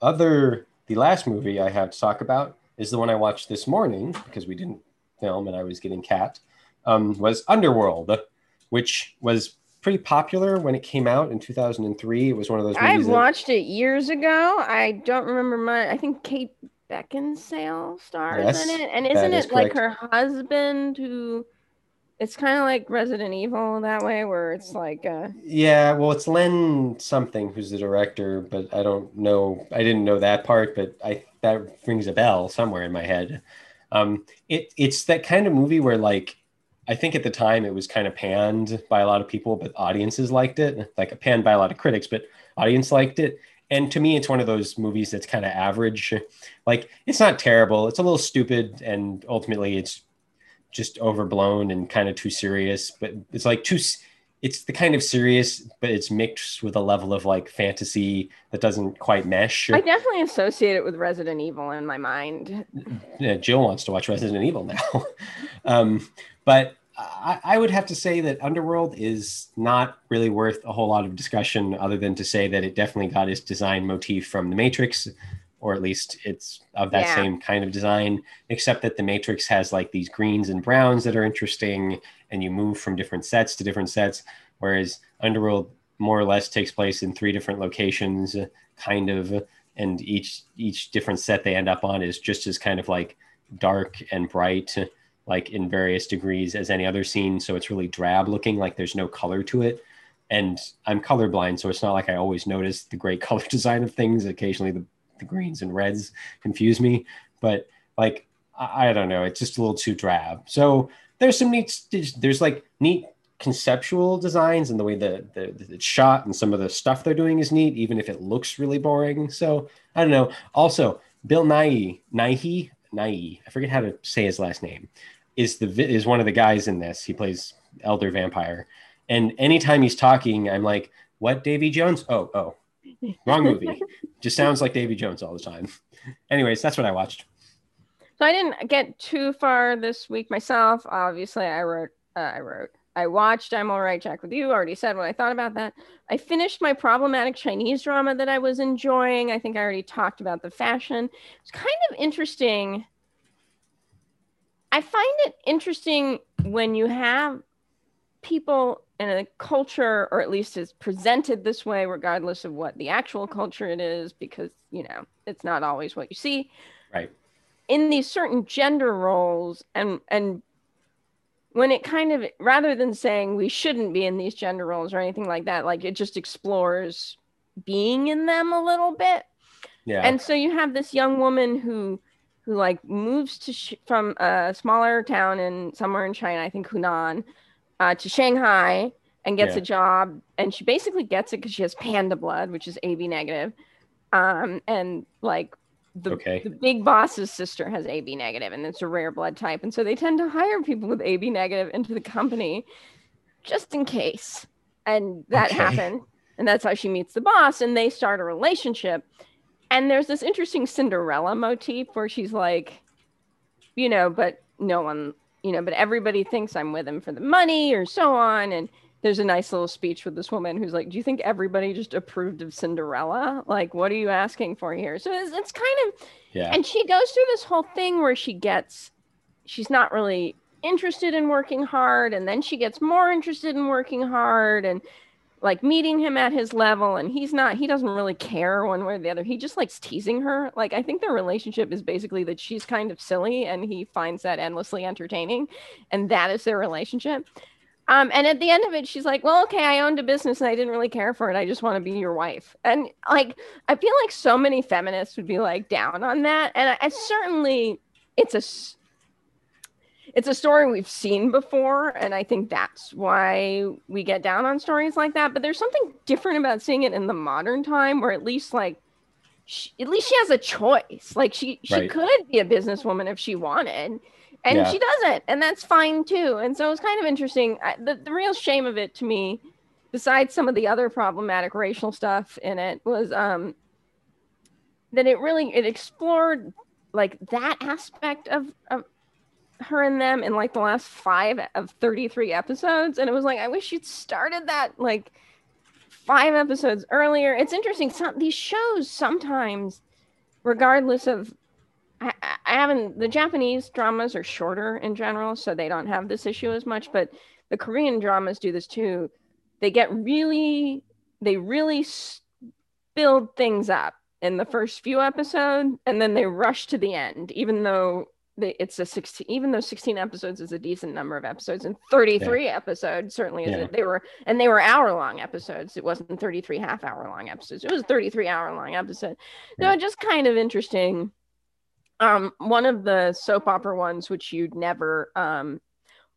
other, the last movie I have to talk about is the one I watched this morning because we didn't film and I was getting cat. Um, was Underworld, which was pretty popular when it came out in 2003. It was one of those. I watched it years ago. I don't remember my. I think Kate Beckinsale stars yes, in it, and isn't is it correct. like her husband who? It's kind of like Resident Evil that way, where it's like. Uh... Yeah, well, it's Len something who's the director, but I don't know. I didn't know that part, but I that rings a bell somewhere in my head. Um, it it's that kind of movie where like I think at the time it was kind of panned by a lot of people, but audiences liked it. Like panned by a lot of critics, but audience liked it. And to me, it's one of those movies that's kind of average. Like it's not terrible. It's a little stupid, and ultimately, it's just overblown and kind of too serious. But it's like too. It's the kind of serious, but it's mixed with a level of like fantasy that doesn't quite mesh. I definitely associate it with Resident Evil in my mind. Yeah, Jill wants to watch Resident Evil now. um, but I, I, would have to say that Underworld is not really worth a whole lot of discussion, other than to say that it definitely got its design motif from The Matrix, or at least it's of that yeah. same kind of design. Except that The Matrix has like these greens and browns that are interesting, and you move from different sets to different sets, whereas Underworld more or less takes place in three different locations, kind of, and each each different set they end up on is just as kind of like dark and bright like in various degrees as any other scene. So it's really drab looking, like there's no color to it. And I'm colorblind, so it's not like I always notice the great color design of things. Occasionally the, the greens and reds confuse me, but like I, I don't know, it's just a little too drab. So there's some neat there's like neat conceptual designs and the way that the, the, it's shot and some of the stuff they're doing is neat, even if it looks really boring. So I don't know. Also, Bill Nye, Nighy, Nighy, I forget how to say his last name is the is one of the guys in this. He plays Elder Vampire, and anytime he's talking, I'm like, "What, Davy Jones? Oh, oh, wrong movie." Just sounds like Davy Jones all the time. Anyways, that's what I watched. So I didn't get too far this week myself. Obviously, I wrote uh, I wrote. I watched I'm All Right, Jack with You. Already said what I thought about that. I finished my problematic Chinese drama that I was enjoying. I think I already talked about the fashion. It's kind of interesting. I find it interesting when you have people in a culture, or at least is presented this way, regardless of what the actual culture it is, because, you know, it's not always what you see. Right. In these certain gender roles and, and, when it kind of rather than saying we shouldn't be in these gender roles or anything like that like it just explores being in them a little bit Yeah. and so you have this young woman who who like moves to sh- from a smaller town in somewhere in china i think hunan uh, to shanghai and gets Yeah. a job and she basically gets it because she has panda blood which is ab negative um, and like the, Okay. the big boss's sister has AB negative, and it's a rare blood type, and so they tend to hire people with AB negative into the company just in case. And that Okay. happened, and that's how she meets the boss, and they start a relationship. And there's this interesting Cinderella motif where she's like, you know, but no one, you know, but everybody thinks I'm with him for the money or so on, and there's a nice little speech with this woman who's like, "Do you think everybody just approved of Cinderella? Like, what are you asking for here?" So it's, it's kind of Yeah. and she goes through this whole thing where she gets she's not really interested in working hard and then she gets more interested in working hard and like meeting him at his level and he's not he doesn't really care one way or the other he just likes teasing her like i think their relationship is basically that she's kind of silly and he finds that endlessly entertaining and that is their relationship um, and at the end of it, she's like, "Well, okay, I owned a business and I didn't really care for it. I just want to be your wife." And like, I feel like so many feminists would be like down on that, and I, I certainly, it's a, it's a story we've seen before, and I think that's why we get down on stories like that. But there's something different about seeing it in the modern time, where at least like, she, at least she has a choice. Like she, she Right. could be a businesswoman if she wanted and Yeah. she doesn't and that's fine too and so it's kind of interesting I, the, the real shame of it to me besides some of the other problematic racial stuff in it was um that it really it explored like that aspect of of her and them in like the last five of 33 episodes and it was like i wish you'd started that like five episodes earlier it's interesting some these shows sometimes regardless of I, I I haven't the Japanese dramas are shorter in general, so they don't have this issue as much, but the Korean dramas do this too. They get really they really build things up in the first few episodes and then they rush to the end even though they, it's a 16 even though 16 episodes is a decent number of episodes and 33 episodes certainly is Yeah. it they were and they were hour long episodes. It wasn't 33 half hour long episodes. It was a 33 hour long episode. So Yeah. just kind of interesting. Um one of the soap opera ones which you'd never um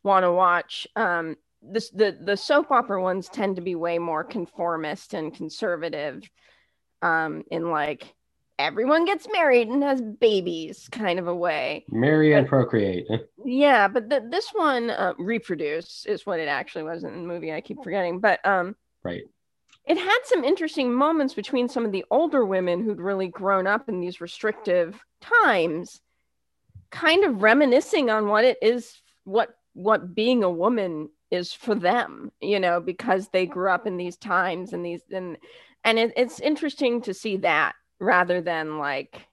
want to watch um this the the soap opera ones tend to be way more conformist and conservative um in like everyone gets married and has babies kind of a way Marry and procreate. yeah but the, this one uh, reproduce is what it actually was in the movie i keep forgetting but um Right. it had some interesting moments between some of the older women who'd really grown up in these restrictive times kind of reminiscing on what it is what what being a woman is for them you know because they grew up in these times and these and and it, it's interesting to see that rather than like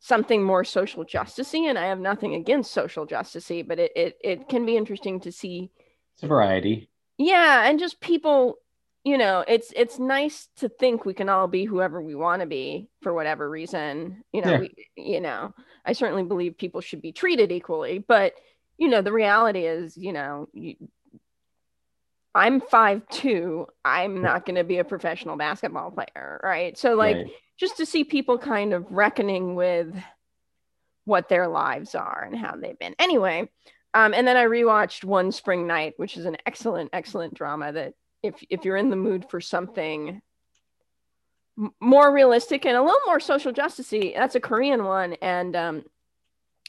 something more social justicey and i have nothing against social justicey but it, it it can be interesting to see It's a variety. yeah and just people you know it's it's nice to think we can all be whoever we want to be for whatever reason you know Yeah. we, you know i certainly believe people should be treated equally but you know the reality is you know you, i'm five two i'm not going to be a professional basketball player right so like right. Just to see people kind of reckoning with what their lives are and how they've been. Anyway, um, and then I rewatched One Spring Night, which is an excellent, excellent drama that if if you're in the mood for something m- more realistic and a little more social justicey, that's a Korean one, and um,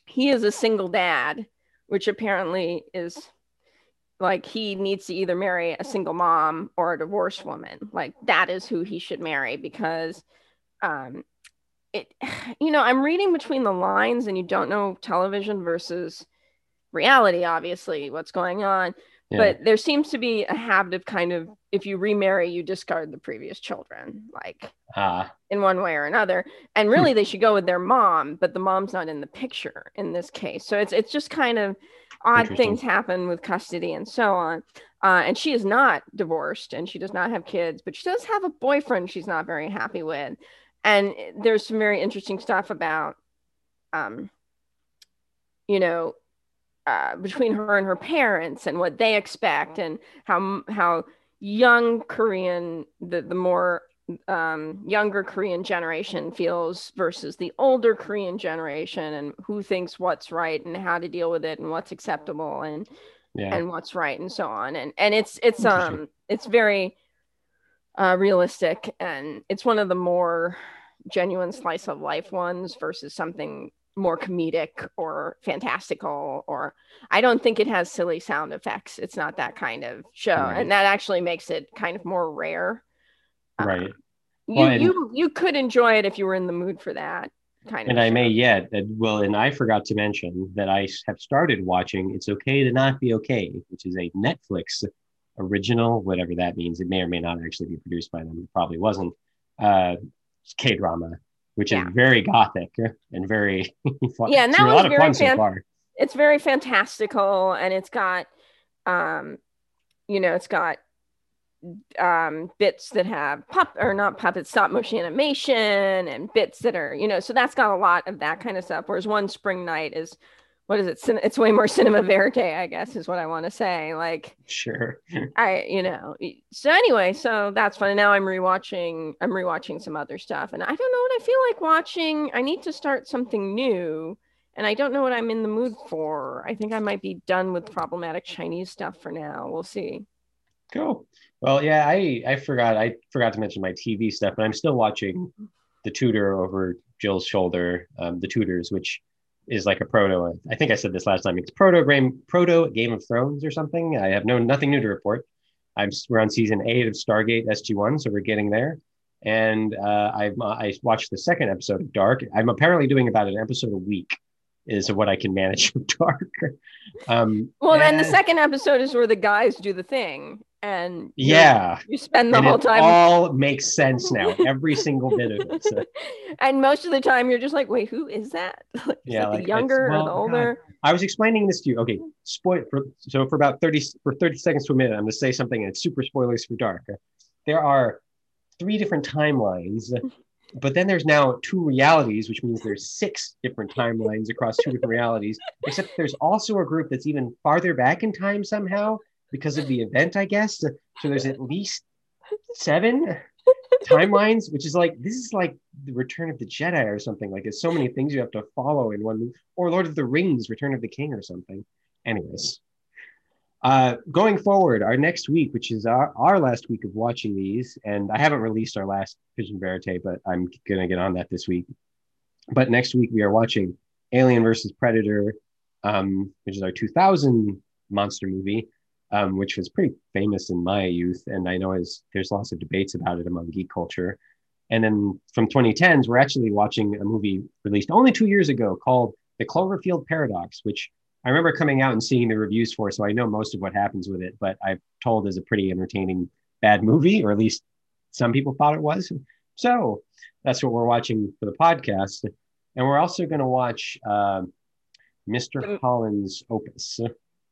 he is a single dad, which apparently is like he needs to either marry a single mom or a divorced woman. Like that is who he should marry because um it you know i'm reading between the lines and you don't know television versus reality, obviously, what's going on. Yeah. But there seems to be a habit of kind of if you remarry, you discard the previous children, like Ah, in one way or another. And really, they should go with their mom, but the mom's not in the picture in this case. So it's it's just kind of odd things happen with custody and so on. Uh, and she is not divorced, and she does not have kids, but she does have a boyfriend she's not very happy with. And there's some very interesting stuff about, um, you know, uh, between her and her parents and what they expect and how how young Korean the the more um, younger Korean generation feels versus the older Korean generation and who thinks what's right and how to deal with it and what's acceptable and yeah. and what's right and so on and and it's it's um it's very uh, realistic and it's one of the more genuine slice of life ones versus something more comedic or fantastical or i don't think it has silly sound effects it's not that kind of show Right. and that actually makes it kind of more rare Uh, right. you Well, and- you you could enjoy it if you were in the mood for that kind of And I show. may yet. uh, Well, and I forgot to mention that i have started watching It's Okay to Not Be Okay, which is a Netflix original, whatever that means. It may or may not actually be produced by them. It probably wasn't. Uh, K drama, which Yeah. is very gothic and very fun. Yeah, and It's that a was very fun so far. it's very fantastical and it's got um you know it's got um bits that have pop or not puppets stop motion animation and bits that are you know so that's got a lot of that kind of stuff whereas one spring night is what is it it's way more cinema verite i guess is what i want to say like Sure. I, you know, so anyway, so that's fun. And now I'm rewatching, I'm rewatching some other stuff, and I don't know what I feel like watching. I need to start something new, and I don't know what I'm in the mood for. I think I might be done with problematic Chinese stuff for now. We'll see. Cool. Well, yeah, I I forgot I forgot to mention my TV stuff, but I'm still watching The Tudor over Jill's shoulder, um, The Tudors, which is like a proto. I think I said this last time. It's proto game, proto Game of Thrones or something. I have no nothing new to report. I'm we're on season eight of Stargate SG One, so we're getting there. And uh, I've I watched the second episode of Dark. I'm apparently doing about an episode a week, is what I can manage of Dark. Um, Well, then the second episode is where the guys do the thing, and yeah. you spend the and whole it time. all makes sense now. Every single bit of it. So, and most of the time, you're just like, "Wait, who is that? Like, is Yeah, that like, the younger well, or the God. older?" I was explaining this to you. Okay, mm-hmm. spoil for so for about thirty for thirty seconds to a minute. I'm going to say something, and it's super spoilers for Dark. There are three different timelines, but then there's now two realities, which means there's six different timelines across two different realities. Except there's also a group that's even farther back in time somehow because of the event, I guess. So there's at least seven timelines, which is like this is like the Return of the Jedi or something. Like there's so many things you have to follow in one, or Lord of the Rings, Return of the King or something. Anyways, uh, going forward, our next week, which is our, our last week of watching these, and I haven't released our last Pigeon Verite, but I'm gonna get on that this week. But next week we are watching Alien versus Predator, um, which is our 2000 monster movie um, which was pretty famous in my youth, and I know is there's lots of debates about it among geek culture. And then from 2010s, we're actually watching a movie released only two years ago called The Cloverfield Paradox, which I remember coming out and seeing the reviews for, so I know most of what happens with it. But I've told is a pretty entertaining bad movie, or at least some people thought it was. So that's what we're watching for the podcast, and we're also going to watch uh, Mr. Holland's Opus.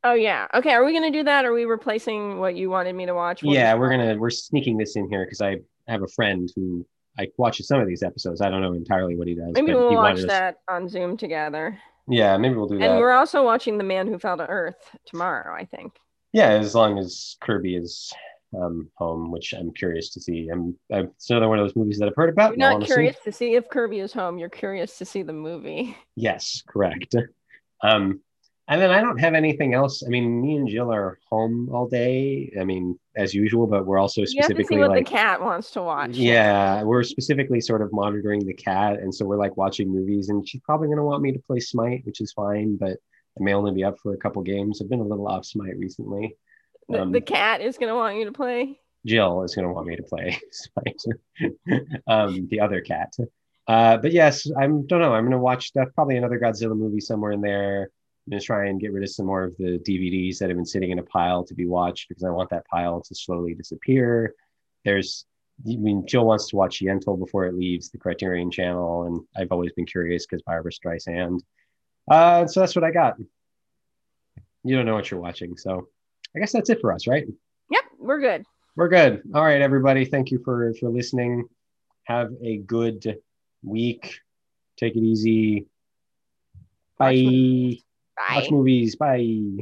Oh yeah. Okay. Are we gonna do that? Are we replacing what you wanted me to watch? We'll yeah we're gonna we're sneaking this in here because i have a friend who i watches some of these episodes i don't know entirely what he does Maybe we'll watch us- that on Zoom together. yeah maybe we'll do And that And we're also watching The Man Who Fell to Earth tomorrow, I think. yeah as long as kirby is um home which i'm curious to see i'm, I'm it's another one of those movies that i've heard about You're not wanna curious to see if Kirby is home. You're curious to see the movie. yes correct um and then i don't have anything else i mean me and jill are home all day i mean as usual but we're also You have to see specifically what like the cat wants to watch. Yeah, we're specifically sort of monitoring the cat, and so we're like watching movies. And she's probably going to want me to play Smite, which is fine, but I may only be up for a couple games. I've been a little off Smite recently. The, Um, the cat is gonna want you to play. Jill is going to want me to play Smite, um, the other cat. Uh, but yes, I'm don't know. I'm going to watch stuff. Probably another Godzilla movie somewhere in there. I'm gonna try and get rid of some more of the DVDs that have been sitting in a pile to be watched because I want that pile to slowly disappear. There's, I mean, Jill wants to watch Yentl before it leaves the Criterion Channel, and I've always been curious because Barbra Streisand. Uh, so that's what I got. You don't know what you're watching, so I guess that's it for us, right? Yep, we're good. We're good. All right, everybody. Thank you for for listening. Have a good week. Take it easy. Bye. Bye. Watch movies. Bye.